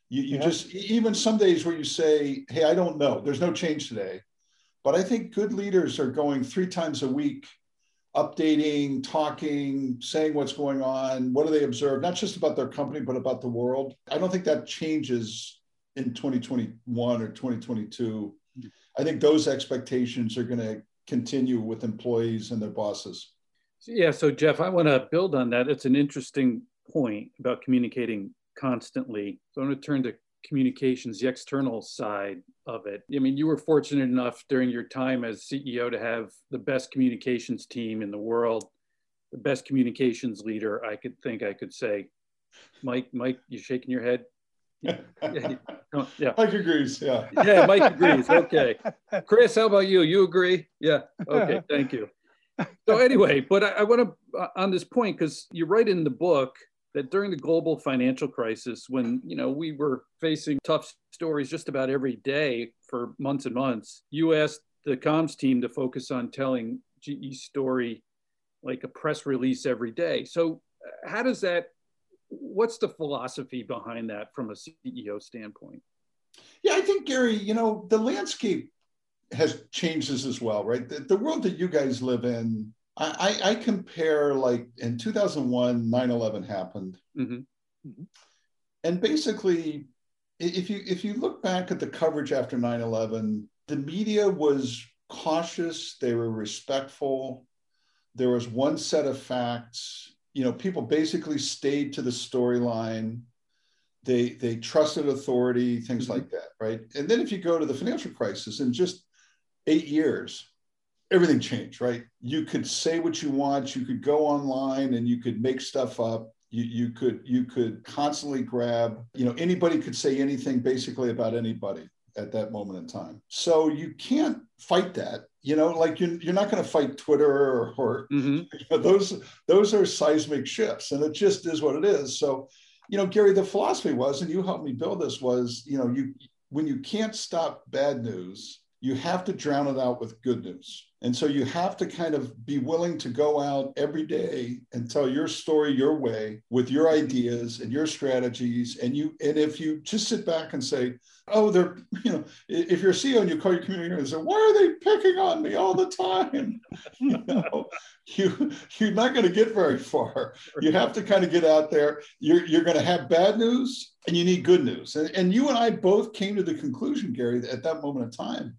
S4: You, you yeah. just, even some days where you say, hey, I don't know, there's no change today. But I think good leaders are going three times a week, updating, talking, saying what's going on, what do they observe, not just about their company, but about the world. I don't think that changes in 2021 or 2022 I think those expectations are going to continue with employees and their bosses.
S2: Yeah, so Jeff, I want to build on that. It's an interesting point about communicating constantly. So I'm going to turn to communications, the external side of it. I mean, you were fortunate enough during your time as CEO to have the best communications team in the world, the best communications leader I could think I could say. Mike, Mike, you shaking your head? Yeah,
S4: yeah. Mike agrees. Yeah.
S2: Yeah, Mike agrees. Okay. Chris, how about you? You agree? Yeah. Okay. Thank you. So anyway, but I, I want to uh, on this point because you write in the book that during the global financial crisis, when you know we were facing tough stories just about every day for months and months, you asked the comms team to focus on telling GE story like a press release every day. So how does that what's the philosophy behind that from a CEO standpoint?
S4: Yeah, I think Gary, you know, the landscape has changes as well, right? The, the world that you guys live in, I, I, I compare like in 2001, 9 11 happened. Mm-hmm. Mm-hmm. And basically, if you if you look back at the coverage after 9-11 the media was cautious they were respectful there was one set of facts you know people basically stayed to the storyline. They they trusted authority things mm-hmm. like that right? And then if you go to the financial crisis in just eight years everything changed right? You could say what you want you could go online and you could make stuff up. You, you could you could constantly grab you know anybody could say anything basically about anybody at that moment in time so you can't fight that you know like you're, you're not going to fight twitter or, or mm-hmm. you know, those those are seismic shifts and it just is what it is so you know gary the philosophy was and you helped me build this was you know you when you can't stop bad news you have to drown it out with good news. And so you have to kind of be willing to go out every day and tell your story your way with your ideas and your strategies. And you and if you just sit back and say, oh, they're, you know, if you're a CEO and you call your community and say, why are they picking on me all the time? you know, you you're not going to get very far. You have to kind of get out there. You're you're going to have bad news and you need good news. And, and you and I both came to the conclusion, Gary, at that moment of time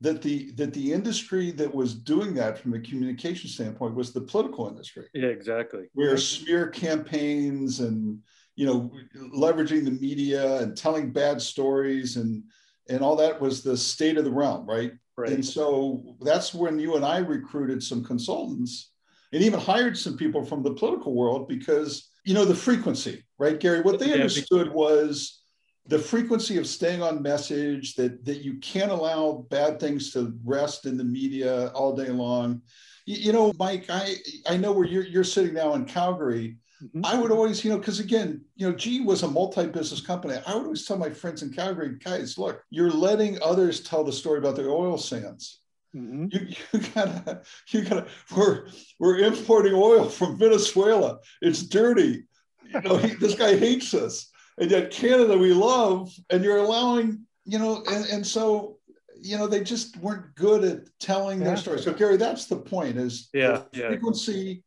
S4: that the that the industry that was doing that from a communication standpoint was the political industry.
S2: Yeah, exactly.
S4: Where smear campaigns and you know leveraging the media and telling bad stories and and all that was the state of the realm, right? Right. And so that's when you and I recruited some consultants and even hired some people from the political world because you know the frequency, right, Gary? What they understood was the frequency of staying on message that that you can't allow bad things to rest in the media all day long you, you know mike i i know where you're, you're sitting now in calgary mm-hmm. i would always you know because again you know g was a multi-business company i would always tell my friends in calgary guys look you're letting others tell the story about the oil sands Mm-hmm. You, you gotta, you gotta. We're we're importing oil from Venezuela. It's dirty. You know, he, this guy hates us and yet Canada we love, and you're allowing, you know, and, and so you know they just weren't good at telling yeah. their story. So Gary, that's the point: is
S2: yeah,
S4: the frequency,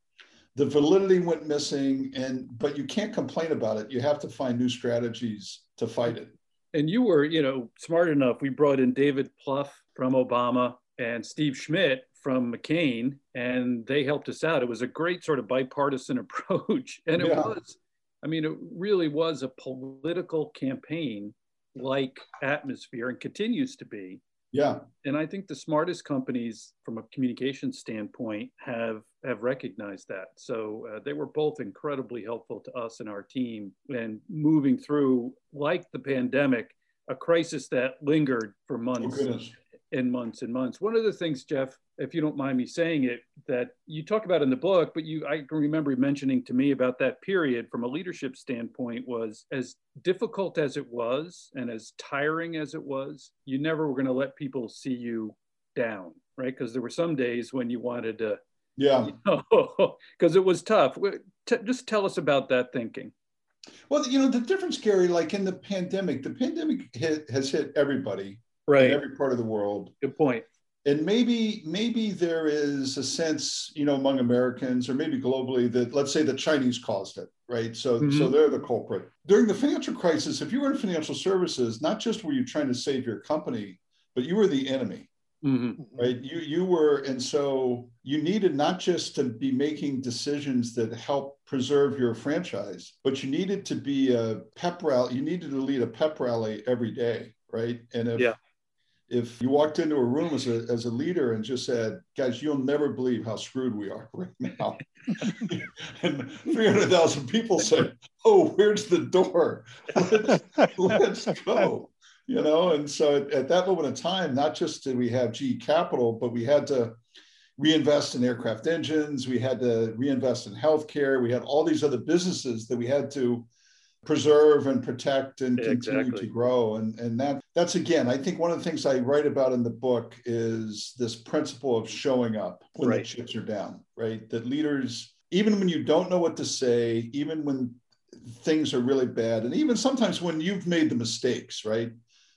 S4: the validity went missing, and but you can't complain about it. You have to find new strategies to fight it.
S2: And you were, you know, smart enough. We brought in David Plouffe from Obama and Steve Schmidt from McCain, and they helped us out. It was a great sort of bipartisan approach, and it yeah. was I mean, it really was a political campaign like atmosphere and continues to be.
S4: Yeah.
S2: And I think the smartest companies from a communication standpoint have have recognized that. So uh, they were both incredibly helpful to us and our team and moving through like the pandemic, a crisis that lingered for months oh, and months and months. One of the things, Jeff, if you don't mind me saying it, that you talk about in the book, but you I can remember mentioning to me about that period from a leadership standpoint was as difficult as it was and as tiring as it was, you never were going to let people see you down, right? Because there were some days when you wanted to,
S4: yeah,
S2: because you know, it was tough. T- just tell us about that thinking.
S4: Well, you know, the difference, Gary, like in the pandemic, the pandemic hit, has hit everybody
S2: right.
S4: in every part of the world.
S2: Good point.
S4: and maybe maybe there is a sense you know among americans or maybe globally that let's say the chinese caused it right so mm-hmm. so they're the culprit during the financial crisis if you were in financial services not just were you trying to save your company but you were the enemy mm-hmm. right you you were and so you needed not just to be making decisions that help preserve your franchise but you needed to be a pep rally you needed to lead a pep rally every day right and if
S2: yeah
S4: if you walked into a room as a, as a leader and just said, guys, you'll never believe how screwed we are right now. and 300,000 people said, oh, where's the door? Let's, let's go. You know, and so at, at that moment in time, not just did we have GE Capital, but we had to reinvest in aircraft engines, we had to reinvest in healthcare, we had all these other businesses that we had to preserve and protect and continue exactly. to grow and and that that's again i think one of the things i write about in the book is this principle of showing up when right. the chips are down right that leaders even when you don't know what to say even when things are really bad and even sometimes when you've made the mistakes right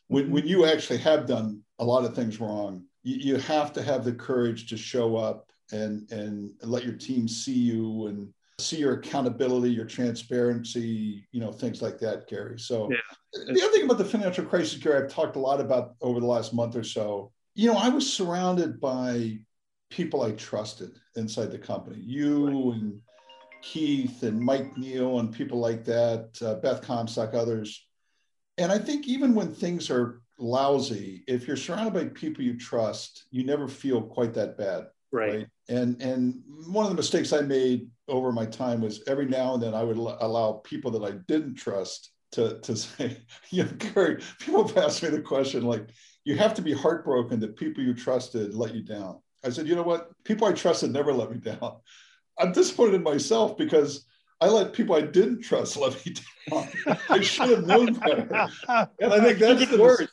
S4: when, mm-hmm. when you actually have done a lot of things wrong you, you have to have the courage to show up and and let your team see you and see your accountability, your transparency, you know, things like that, Gary. So yeah. the other thing about the financial crisis, Gary, I've talked a lot about over the last month or so. You know, I was surrounded by people I trusted inside the company. You right. and Keith and Mike Neal and people like that, uh, Beth Comstock, others. And I think even when things are lousy, if you're surrounded by people you trust, you never feel quite that bad.
S2: Right. right?
S4: And and one of the mistakes I made over my time was every now and then I would allow people that I didn't trust to, to say, you know, Gary, people have asked me the question like, you have to be heartbroken that people you trusted let you down. I said, you know what? People I trusted never let me down. I'm disappointed in myself because I let people I didn't trust let me down. I should have known better. And I think that's the worst.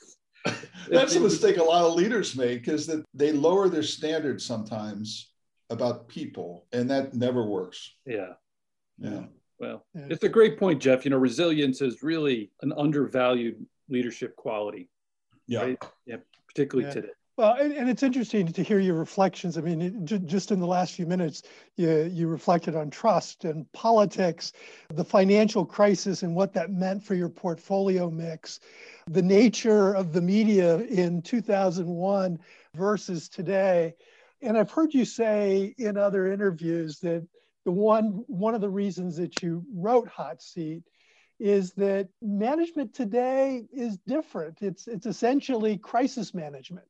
S4: That's a mistake a lot of leaders make is that they lower their standards sometimes about people, and that never works.
S2: Yeah.
S4: Yeah.
S2: Well, yeah. it's a great point, Jeff. You know, resilience is really an undervalued leadership quality.
S4: Yeah. Right?
S2: Yeah. Particularly yeah. today.
S3: Well, and, and, it's interesting to hear your reflections. I mean, it, just in the last few minutes, you, you reflected on trust and politics, the financial crisis and what that meant for your portfolio mix, the nature of the media in 2001 versus today. And I've heard you say in other interviews that the one one of the reasons that you wrote Hot Seat is that management today is different. It's it's essentially crisis management.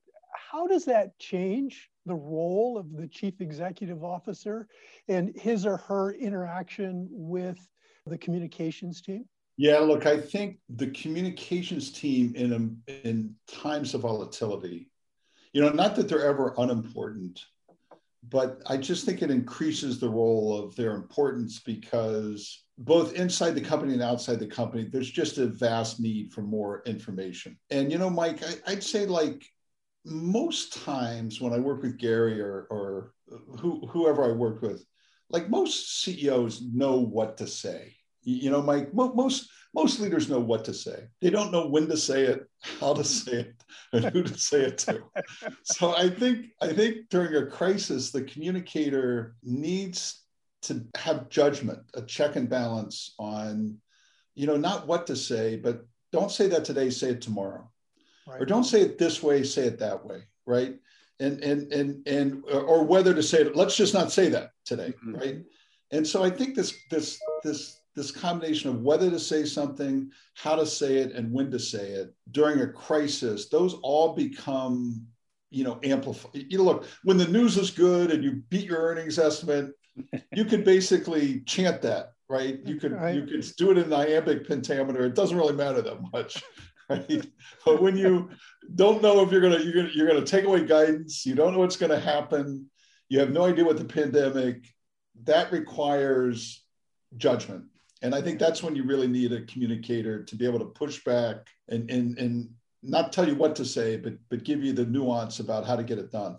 S3: How does that change the role of the chief executive officer and his or her interaction with the communications team?
S4: Yeah, look, I think the communications team in in times of volatility you know, not that they're ever unimportant, but I just think it increases the role of their importance because both inside the company and outside the company, there's just a vast need for more information. And, you know, Mike, I, would say like most times when I work with Gary or, or who, whoever I work with, like most CEOs know what to say. You know, Mike, most most leaders know what to say. They don't know when to say it, how to say it, and who to say it to. so I think I think during a crisis, the communicator needs to have judgment, a check and balance on, you know, not what to say, but don't say that today, say it tomorrow. Right. Or don't say it this way, say it that way, right? And and and and or whether to say it, let's just not say that today, mm-hmm. right? And so I think this this this this combination of whether to say something, how to say it, and when to say it during a crisis, those all become, you know, amplified. You know, look, when the news is good and you beat your earnings estimate, you could basically chant that, right? You could right. you could do it in iambic pentameter. It doesn't really matter that much. Right? But when you don't know if you're gonna you're gonna you're gonna take away guidance, you don't know what's gonna happen, you have no idea what the pandemic, that requires judgment and I think that's when you really need a communicator to be able to push back and, and, and not tell you what to say, but, but give you the nuance about how to get it done.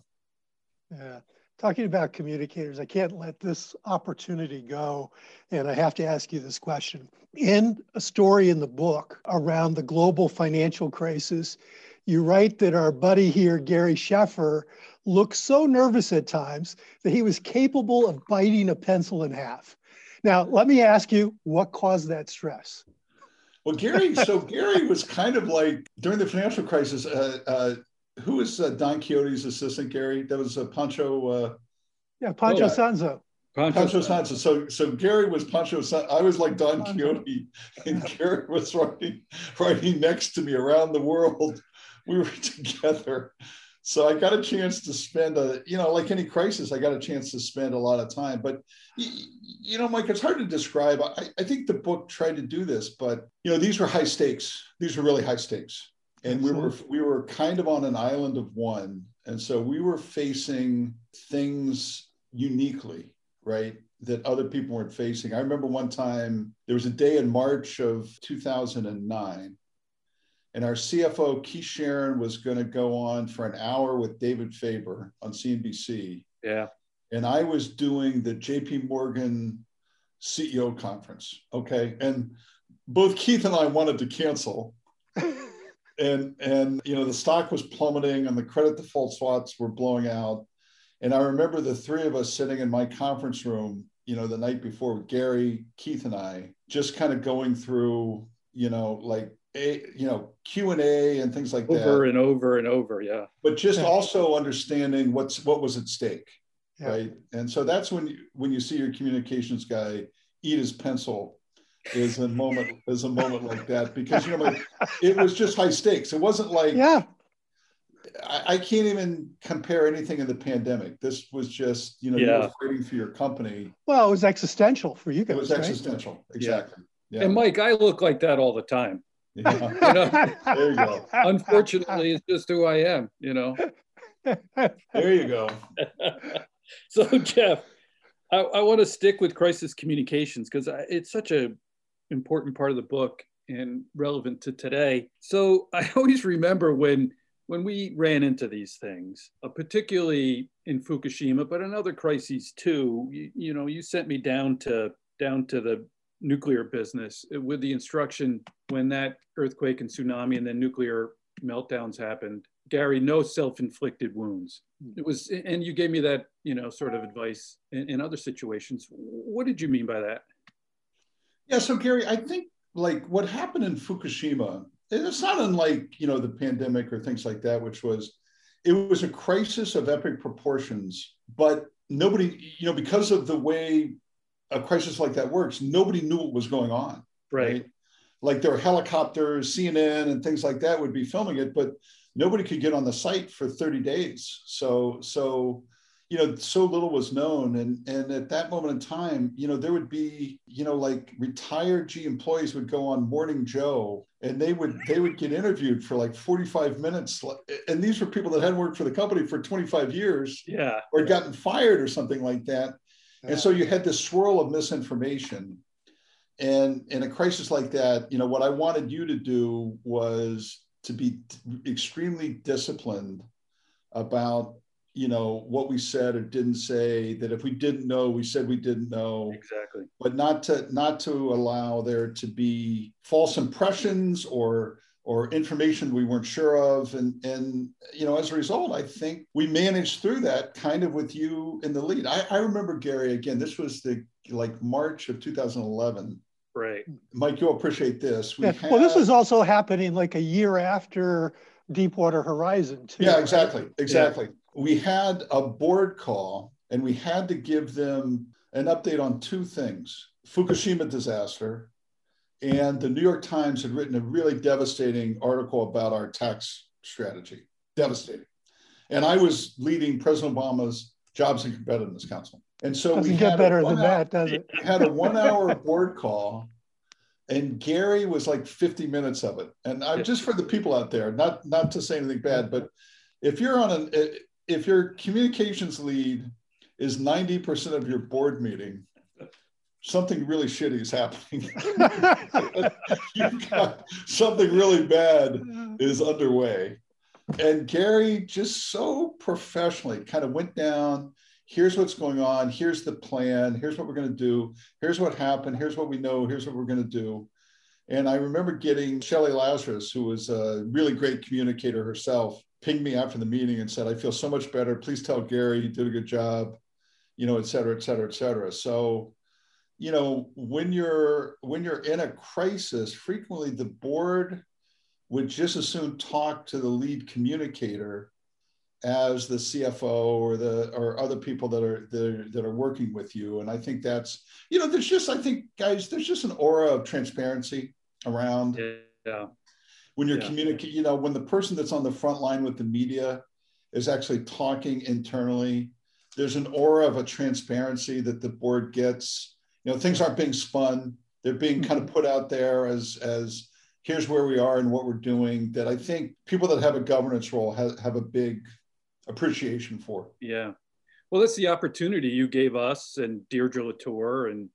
S3: Yeah. Talking about communicators, I can't let this opportunity go. And I have to ask you this question. In a story in the book around the global financial crisis, you write that our buddy here, Gary Sheffer, looked so nervous at times that he was capable of biting a pencil in half. Now, let me ask you, what caused that stress?
S4: Well, Gary, so Gary was kind of like during the financial crisis. Uh, uh, who was uh, Don Quixote's assistant, Gary? That was uh, Pancho. Uh,
S3: yeah, Pancho oh, Sanzo.
S4: Pancho, Pancho Sanzo. So, so Gary was Pancho. Sanzo. I was like Don Pancho. Quixote, and Gary was writing, writing next to me around the world we were together. So I got a chance to spend a, you know, like any crisis, I got a chance to spend a lot of time. But, you know, Mike, it's hard to describe. I, I think the book tried to do this, but, you know, these were high stakes. These were really high stakes. And we were, we were kind of on an island of one. And so we were facing things uniquely, right? That other people weren't facing. I remember one time there was a day in March of 2009 and our CFO, Keith Sherin, was going to go on for an hour with David Faber on CNBC.
S2: Yeah.
S4: And I was doing the JP Morgan CEO conference. Okay. And both Keith and I wanted to cancel. and and you know the stock was plummeting and the credit default swaps were blowing out. And I remember the three of us sitting in my conference room, you know, the night before with Gary, Keith, and I, just kind of going through, you know, like a you know Q and A and things like
S2: over
S4: that.
S2: Over and over and over, yeah.
S4: But just also understanding what's what was at stake, yeah. right? And so that's when you, when you see your communications guy eat his pencil is a moment is a moment like that because you know like, it was just high stakes. It wasn't like
S3: yeah.
S4: I, I, can't even compare anything in the pandemic. This was just you know yeah. you were fighting for your company.
S3: Well, it was existential for you guys.
S4: It was
S3: right?
S4: existential, exactly.
S2: Yeah. yeah. And Mike, I look like that all the time. You know? there you go. Unfortunately, it's just who I am, you know.
S4: There you go.
S2: so, Jeff, I, I want to stick with crisis communications because it's such a important part of the book and relevant to today. So I always remember when when we ran into these things, uh, particularly in Fukushima, but in other crises too. You, you know, you sent me down to down to the nuclear business uh, with the instruction when that earthquake and tsunami and then nuclear meltdowns happened gary no self-inflicted wounds. Hmm. It was and you gave me that you know sort of advice in, in other situations. What did you mean by that?
S4: Yeah so gary i think like what happened in fukushima it's not unlike you know the pandemic or things like that which was it was a crisis of epic proportions but nobody you know because of the way a crisis like that works, nobody knew what was going on.
S2: Right. right.
S4: Like there were helicopters, CNN, and things like that would be filming it, but nobody could get on the site for 30 days. So, so you know, so little was known. And, and at that moment in time, you know, there would be, you know, like retired G employees would go on Morning Joe and they would they would get interviewed for like 45 minutes. And these were people that hadn't worked for the company for 25 years.
S2: Yeah.
S4: Or gotten fired or something like that. And so you had this swirl of misinformation. And in a crisis like that, you know, what I wanted you to do was to be extremely disciplined about, you know, what we said or didn't say, that if we didn't know, we said we didn't know.
S2: Exactly.
S4: But not to not to allow there to be false impressions or or information we weren't sure of. And, and, you know, as a result, I think we managed through that kind of with you in the lead. I, I remember, Gary, again, this was the like March of 2011.
S2: Right.
S4: Mike, you'll appreciate this.
S3: We yeah. Had, well, this was also happening like a year after Deepwater Horizon, too.
S4: Yeah, exactly. Right? Exactly. Yeah. We had a board call and we had to give them an update on two things Fukushima disaster and the New York Times had written a really devastating article about our tax strategy. Devastating. And I was leading President Obama's Jobs and Competitiveness Council. And so
S3: Doesn't we get better than hour, that, does it?
S4: We had a one hour board call, and Gary was like 50 minutes of it. And I'm just for the people out there, not not to say anything bad, but if you're on an if your communications lead is 90% of your board meeting, something really shitty is happening. something really bad is underway. And Gary just so professionally kind of went down. Here's what's going on. Here's the plan. Here's what we're going to do. Here's what happened. Here's what we know. Here's what we're going to do. And I remember getting Shelly Lazarus, who was a really great communicator herself, pinged me after the meeting and said, I feel so much better. Please tell Gary he did a good job, you know, et cetera, et cetera, et cetera. So you know when you're when you're in a crisis frequently the board would just as soon talk to the lead communicator as the cfo or the or other people that are that are, that are working with you and i think that's you know there's just i think guys there's just an aura of transparency around
S2: yeah
S4: when you're
S2: Yeah.
S4: communicating, you know, when the person that's on the front line with the media is actually talking internally, there's an aura of a transparency that the board gets. You know, things aren't being spun; they're being mm-hmm. kind of put out there as as here's where we are and what we're doing. That I think people that have a governance role have, have a big appreciation for.
S2: Yeah. Well, that's the opportunity you gave us and Deirdre Latour and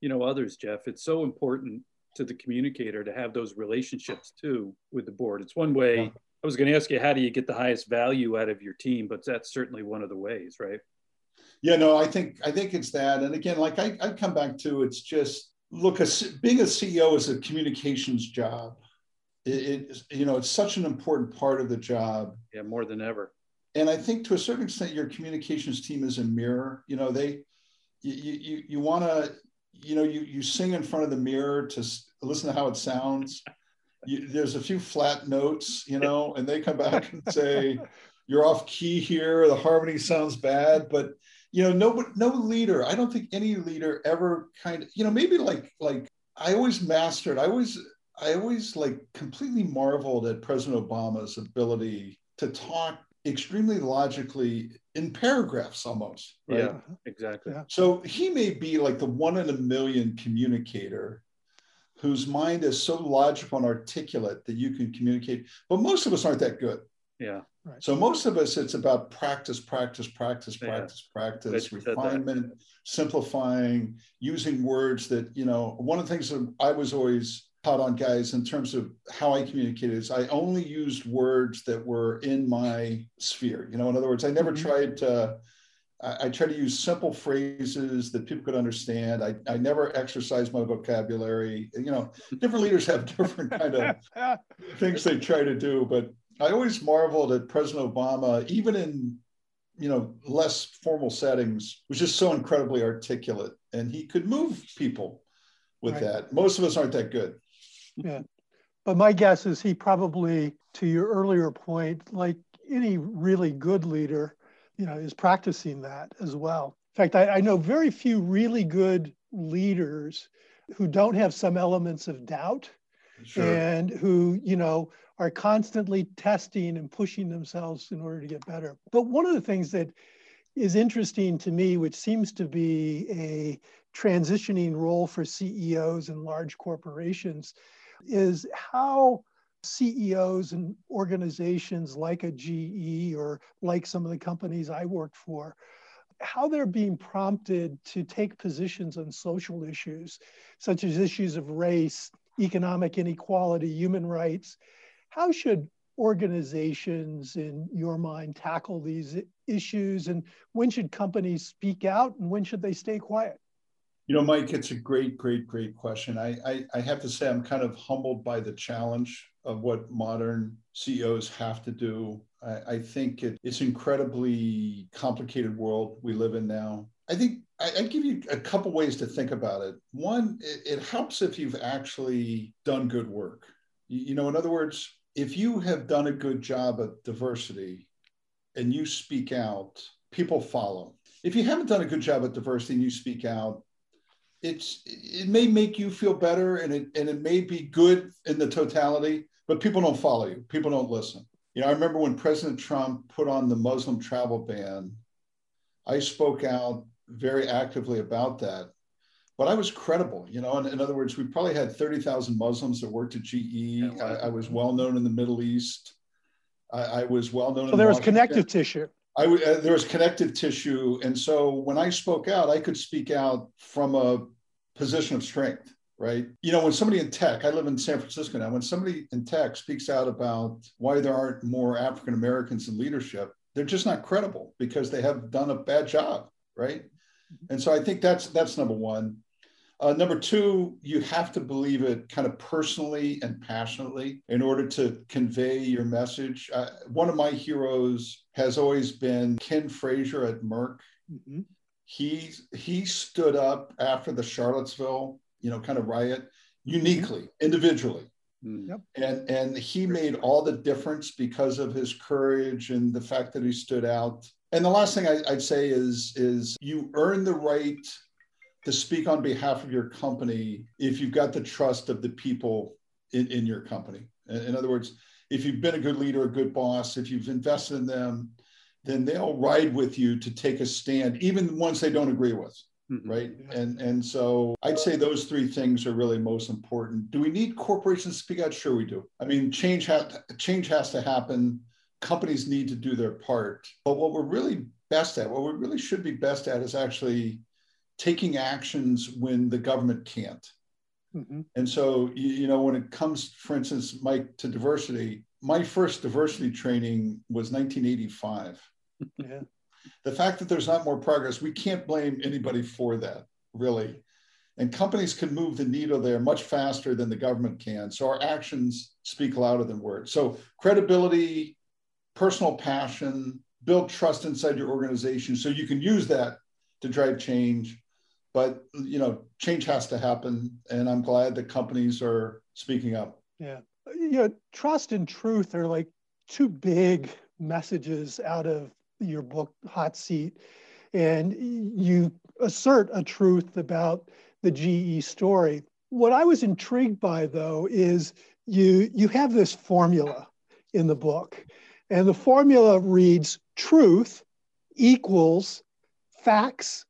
S2: you know others, Jeff. It's so important to the communicator to have those relationships too with the board. It's one way.
S4: Yeah.
S2: I was going to ask you how do you get the highest value out of your team, but that's certainly one of the ways, right?
S4: Yeah, no, I think I think it's that. And again, like I, I come back to, it's just look, a, being a CEO is a communications job. It, it you know it's such an important part of the job.
S2: Yeah, more than ever.
S4: and I think to a certain extent, your communications team is a mirror. You know, they, you, you, you want to, you know, you, you sing in front of the mirror to listen to how it sounds. You, there's a few flat notes, you know, and they come back and say, you're off key here. The harmony sounds bad, but you know, no, no leader. I don't think any leader ever kind of, you know, maybe like, like I always mastered. I always, I always like completely marveled at President Obama's ability to talk extremely logically in paragraphs almost. Right?
S2: Yeah, exactly.
S3: Yeah.
S4: So he may be like the one in a million communicator whose mind is so logical and articulate that you can communicate, but most of us aren't that good.
S2: Yeah.
S3: Right.
S4: So most of us, it's about practice, practice, practice,
S2: Yeah.
S4: practice, practice,
S2: Bet you said that.
S4: refinement, simplifying, using words that, you know, one of the things that I was always taught on guys in terms of how I communicated is I only used words that were in my sphere. You know, in other words, I never
S3: Mhm.
S4: tried to, I, I tried to use simple phrases that people could understand. I, I never exercised my vocabulary. You know, different leaders have different kind of things they try to do. But I always marveled at President Obama, even in you know less formal settings, was just so incredibly articulate, and he could move people with
S3: Right.
S4: that. Most of us aren't that good.
S3: Yeah, but my guess is he probably, to your earlier point, like any really good leader, you know, is practicing that as well. In fact, I, I know very few really good leaders who don't have some elements of doubt and who, you know, are constantly testing and pushing themselves in order to get better. But one of the things that is interesting to me, which seems to be a transitioning role for CEOs and large corporations, is how CEOs and organizations like a GE or like some of the companies I worked for, how they're being prompted to take positions on social issues, such as issues of race, economic inequality, human rights. How should organizations, in your mind, tackle these issues? And when should companies speak out and when should they stay quiet?
S4: You know, Mike, it's a great, great, great question. I, I, I have to say, I'm kind of humbled by the challenge of what modern CEOs have to do. I, I think it, it's incredibly complicated world we live in now. I think I, I give you a couple ways to think about it. One, it, it helps if you've actually done good work. You, you know, in other words, if you have done a good job at diversity and you speak out, people follow. If you haven't done a good job at diversity and you speak out, it's it may make you feel better and it and it may be good in the totality, but people don't follow you. People don't listen. You know, I remember when President Trump put on the Muslim travel ban, I spoke out very actively about that. But I was credible, you know. In, in other words, we probably had 30,000 Muslims that worked at GE. I, I was well known in the Middle East. I, I was well known.
S3: So
S4: in
S3: there was connective tissue.
S4: I w- uh, there was connective tissue, and so when I spoke out, I could speak out from a position of strength, right? You know, when somebody in tech, I live in San Francisco now, when somebody in tech speaks out about why there aren't more African Americans in leadership, they're just not credible because they have done a bad job, right? And so I think that's that's number one. Uh, number two, you have to believe it kind of personally and passionately in order to convey your message. Uh, one of my heroes has always been Ken Frazier at Merck.
S3: Mhm.
S4: He he stood up after the Charlottesville, you know, kind of riot, uniquely, individually,
S2: Mm.
S3: Yep.
S4: and and he made all the difference because of his courage and the fact that he stood out. And the last thing I, I'd say is is you earn the right to speak on behalf of your company if you've got the trust of the people in, in your company. In other words, if you've been a good leader, a good boss, if you've invested in them, then they'll ride with you to take a stand, even ones they don't agree with. Mm-hmm. Right. And and so I'd say those three things are really most important. Do we need corporations to speak out? Sure, we do. I mean, change has change has to happen. Companies need to do their part. But what we're really best at, what we really should be best at, is actually taking actions when the government can't. Mm-hmm. And so, you, you know, when it comes, for instance, Mike, to diversity, my first diversity training was 1985. Yeah. The fact that there's not more progress, we can't blame anybody for that, really. And companies can move the needle there much faster than the government can. So our actions speak louder than words. So credibility, personal passion, build trust inside your organization. So you can use that to drive change but you know change has to happen and i'm glad that companies are speaking up.
S3: Yeah. You know trust and truth are like two big messages out of your book hot seat. And you assert a truth about the ge story. What i was intrigued by though is you you have this formula in the book and the formula reads truth equals facts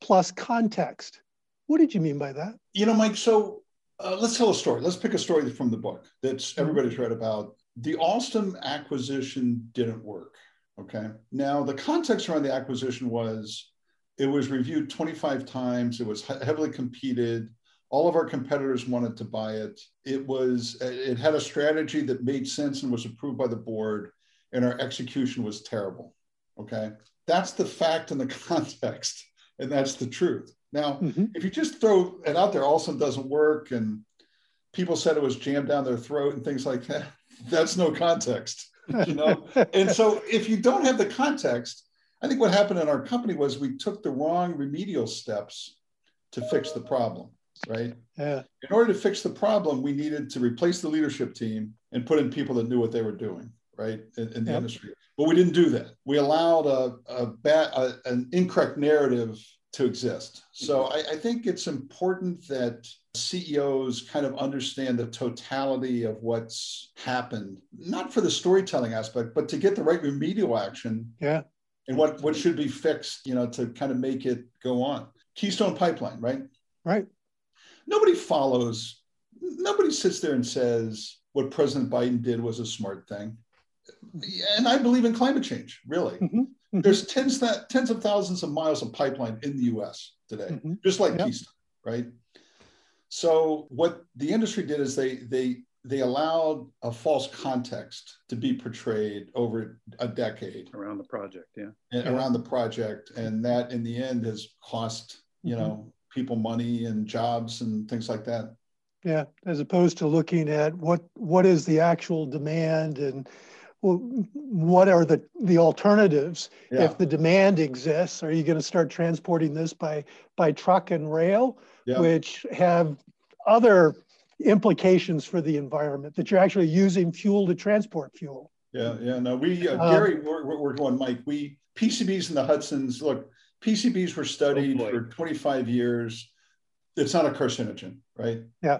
S3: plus context. What did you mean by that?
S4: You know, Mike, so uh, let's tell a story. Let's pick a story from the book that mm-hmm. everybody's read about. The Alstom acquisition didn't work. Okay. Now, the context around the acquisition was it was reviewed 25 times, it was heavily competed. All of our competitors wanted to buy it. It was it had a strategy that made sense and was approved by the board, and our execution was terrible. Okay. That's the fact and the context and that's the truth. Now, mm-hmm. if you just throw it out there, Alstom doesn't work, and people said it was jammed down their throat and things like that. That's no context, you know. and so, if you don't have the context, I think what happened in our company was we took the wrong remedial steps to fix the problem. Right.
S3: Yeah.
S4: In order to fix the problem, we needed to replace the leadership team and put in people that knew what they were doing. Right. In, in the yep. industry. But we didn't do that. We allowed a, a, bad, a an incorrect narrative to exist. So I, I, think it's important that CEOs kind of understand the totality of what's happened, not for the storytelling aspect, but to get the right remedial action.
S3: Yeah.
S4: And what, what should be fixed, you know, to kind of make it go on. Keystone Pipeline, right?
S3: Right.
S4: Nobody follows, nobody sits there and says what President Biden did was a smart thing and I believe in climate change, really. Mm-hmm. Mm-hmm. There's tens, that, tens of thousands of miles of pipeline in the US today, mm-hmm. just like yep. Keystone, right? So what the industry did is they they they allowed a false context to be portrayed over a decade
S2: around the project, yeah,
S4: yeah. around the project, and that in the end has cost you mm-hmm. know people money and jobs and things like that.
S3: Yeah, as opposed to looking at what what is the actual demand and well, what are the, the alternatives yeah. if the demand exists? Are you going to start transporting this by, by truck and rail, yeah. which have other implications for the environment that you're actually using fuel to transport fuel?
S4: Yeah, yeah. No, we, uh, um, Gary, we're, we're going, Mike, we, PCBs in the Hudson's, look, PCBs were studied oh for 25 years. It's not a carcinogen, right?
S3: Yeah.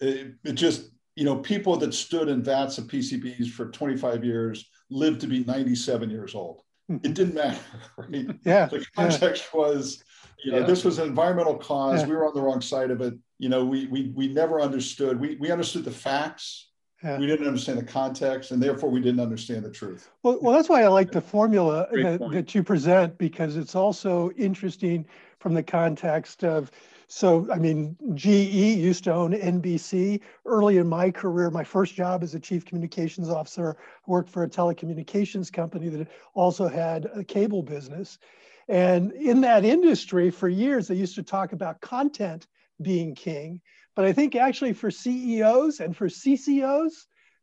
S4: It, it just you know, people that stood in vats of PCBs for 25 years lived to be 97 years old. Mm-hmm. It didn't matter, right?
S3: Yeah.
S4: The context yeah. was, you know, yeah. this was an environmental cause. Yeah. We were on the wrong side of it. You know, we we we never understood. We we understood the facts. Yeah. We didn't understand the context, and therefore we didn't understand the truth.
S3: Well, well, that's why I like the formula that, that you present because it's also interesting from the context of so, I mean, GE used to own NBC. Early in my career, my first job as a chief communications officer, worked for a telecommunications company that also had a cable business. And in that industry, for years, they used to talk about content being king. But I think actually for CEOs and for CCOs,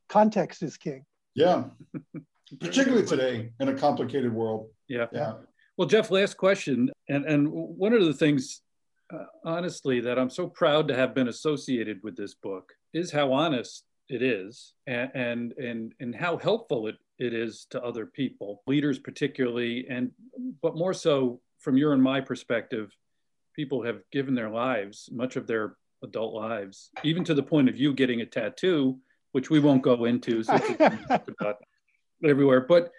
S3: context is king.
S4: Yeah, particularly today in a complicated world.
S2: Yeah. Yeah. Well, Jeff, last question. And, and one of the things uh, honestly that I'm so proud to have been associated with this book is how honest it is and and and, and how helpful it, it is to other people, leaders particularly, and but more so from your and my perspective, people have given their lives, much of their adult lives, even to the point of you getting a tattoo which we won't go into since it's about everywhere. But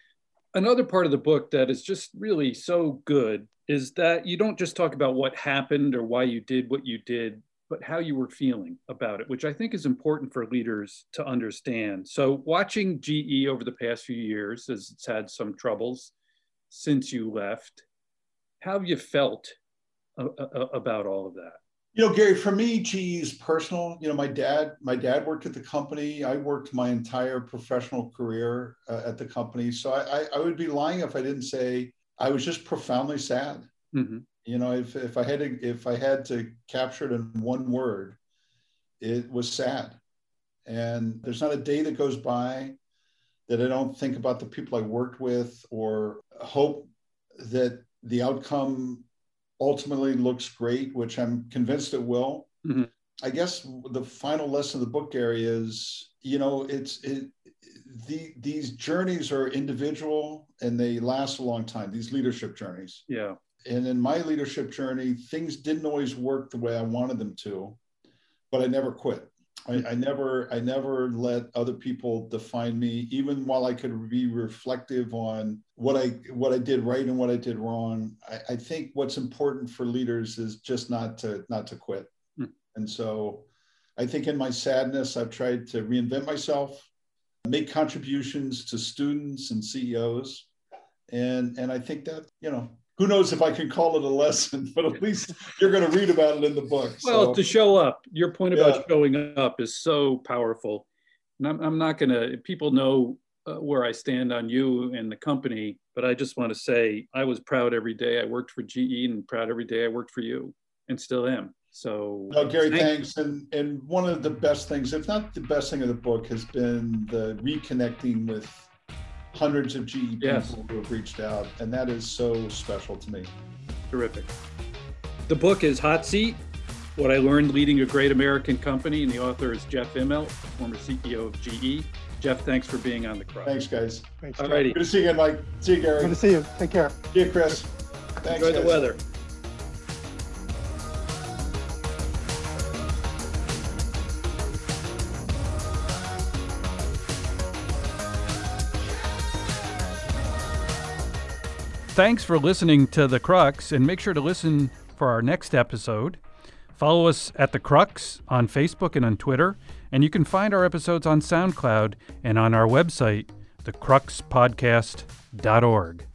S2: another part of the book that is just really so good is that you don't just talk about what happened or why you did what you did, but how you were feeling about it, which I think is important for leaders to understand. So, watching GE over the past few years, as it's had some troubles since you left, how have you felt about all of that?
S4: You know, Gary, for me, GE is personal. You know, my dad, my dad worked at the company. I worked my entire professional career uh, at the company. So I, I, I, would be lying if I didn't say I was just profoundly sad. Mm-hmm. You know, if, if I had to, if I had to capture it in one word, it was sad. And there's not a day that goes by that I don't think about the people I worked with or hope that the outcome ultimately looks great, which I'm convinced it will. Mm-hmm. I guess the final lesson of the book, Gary, is you know it's it, the these journeys are individual and they last a long time. These leadership journeys.
S2: Yeah.
S4: And in my leadership journey, things didn't always work the way I wanted them to, but I never quit. I, I, never I never let other people define me, even while I could be reflective on what I what I did right and what I did wrong. I, I think what's important for leaders is just not to not to quit. Hmm. And so I think in my sadness, I've tried to reinvent myself, make contributions to students and CEOs. And and I think that, you know, who knows if I can call it a lesson, but at least you're going to read about it in the book.
S2: Well, to show up, your point about yeah. showing up is so powerful. And I'm, I'm not going to, people know uh, where I stand on you and the company, but I just want to say I was proud every day I worked for GE and proud every day I worked for you and still am. So,
S4: no, Gary, thanks. And and one of the best things, if not the best thing of the book, has been the reconnecting with hundreds of GE people who have reached out, and that is so special to me.
S2: Terrific. The book is Hot Seat What I Learned Leading a Great American Company, and the author is Jeff Immelt, former CEO of GE. Jeff, thanks for being on the Crux.
S4: Thanks, guys.
S3: Thanks.
S4: All righty. Good to see you again, Mike. See you, Gary.
S3: Good to see you. Take care.
S4: See you, Chris.
S2: Thanks. Enjoy guys. the weather. Thanks for listening to The Crux, and make sure to listen for our next episode. Follow us at The Crux on Facebook and on Twitter, and you can find our episodes on SoundCloud and on our website, thecruxpodcast.org.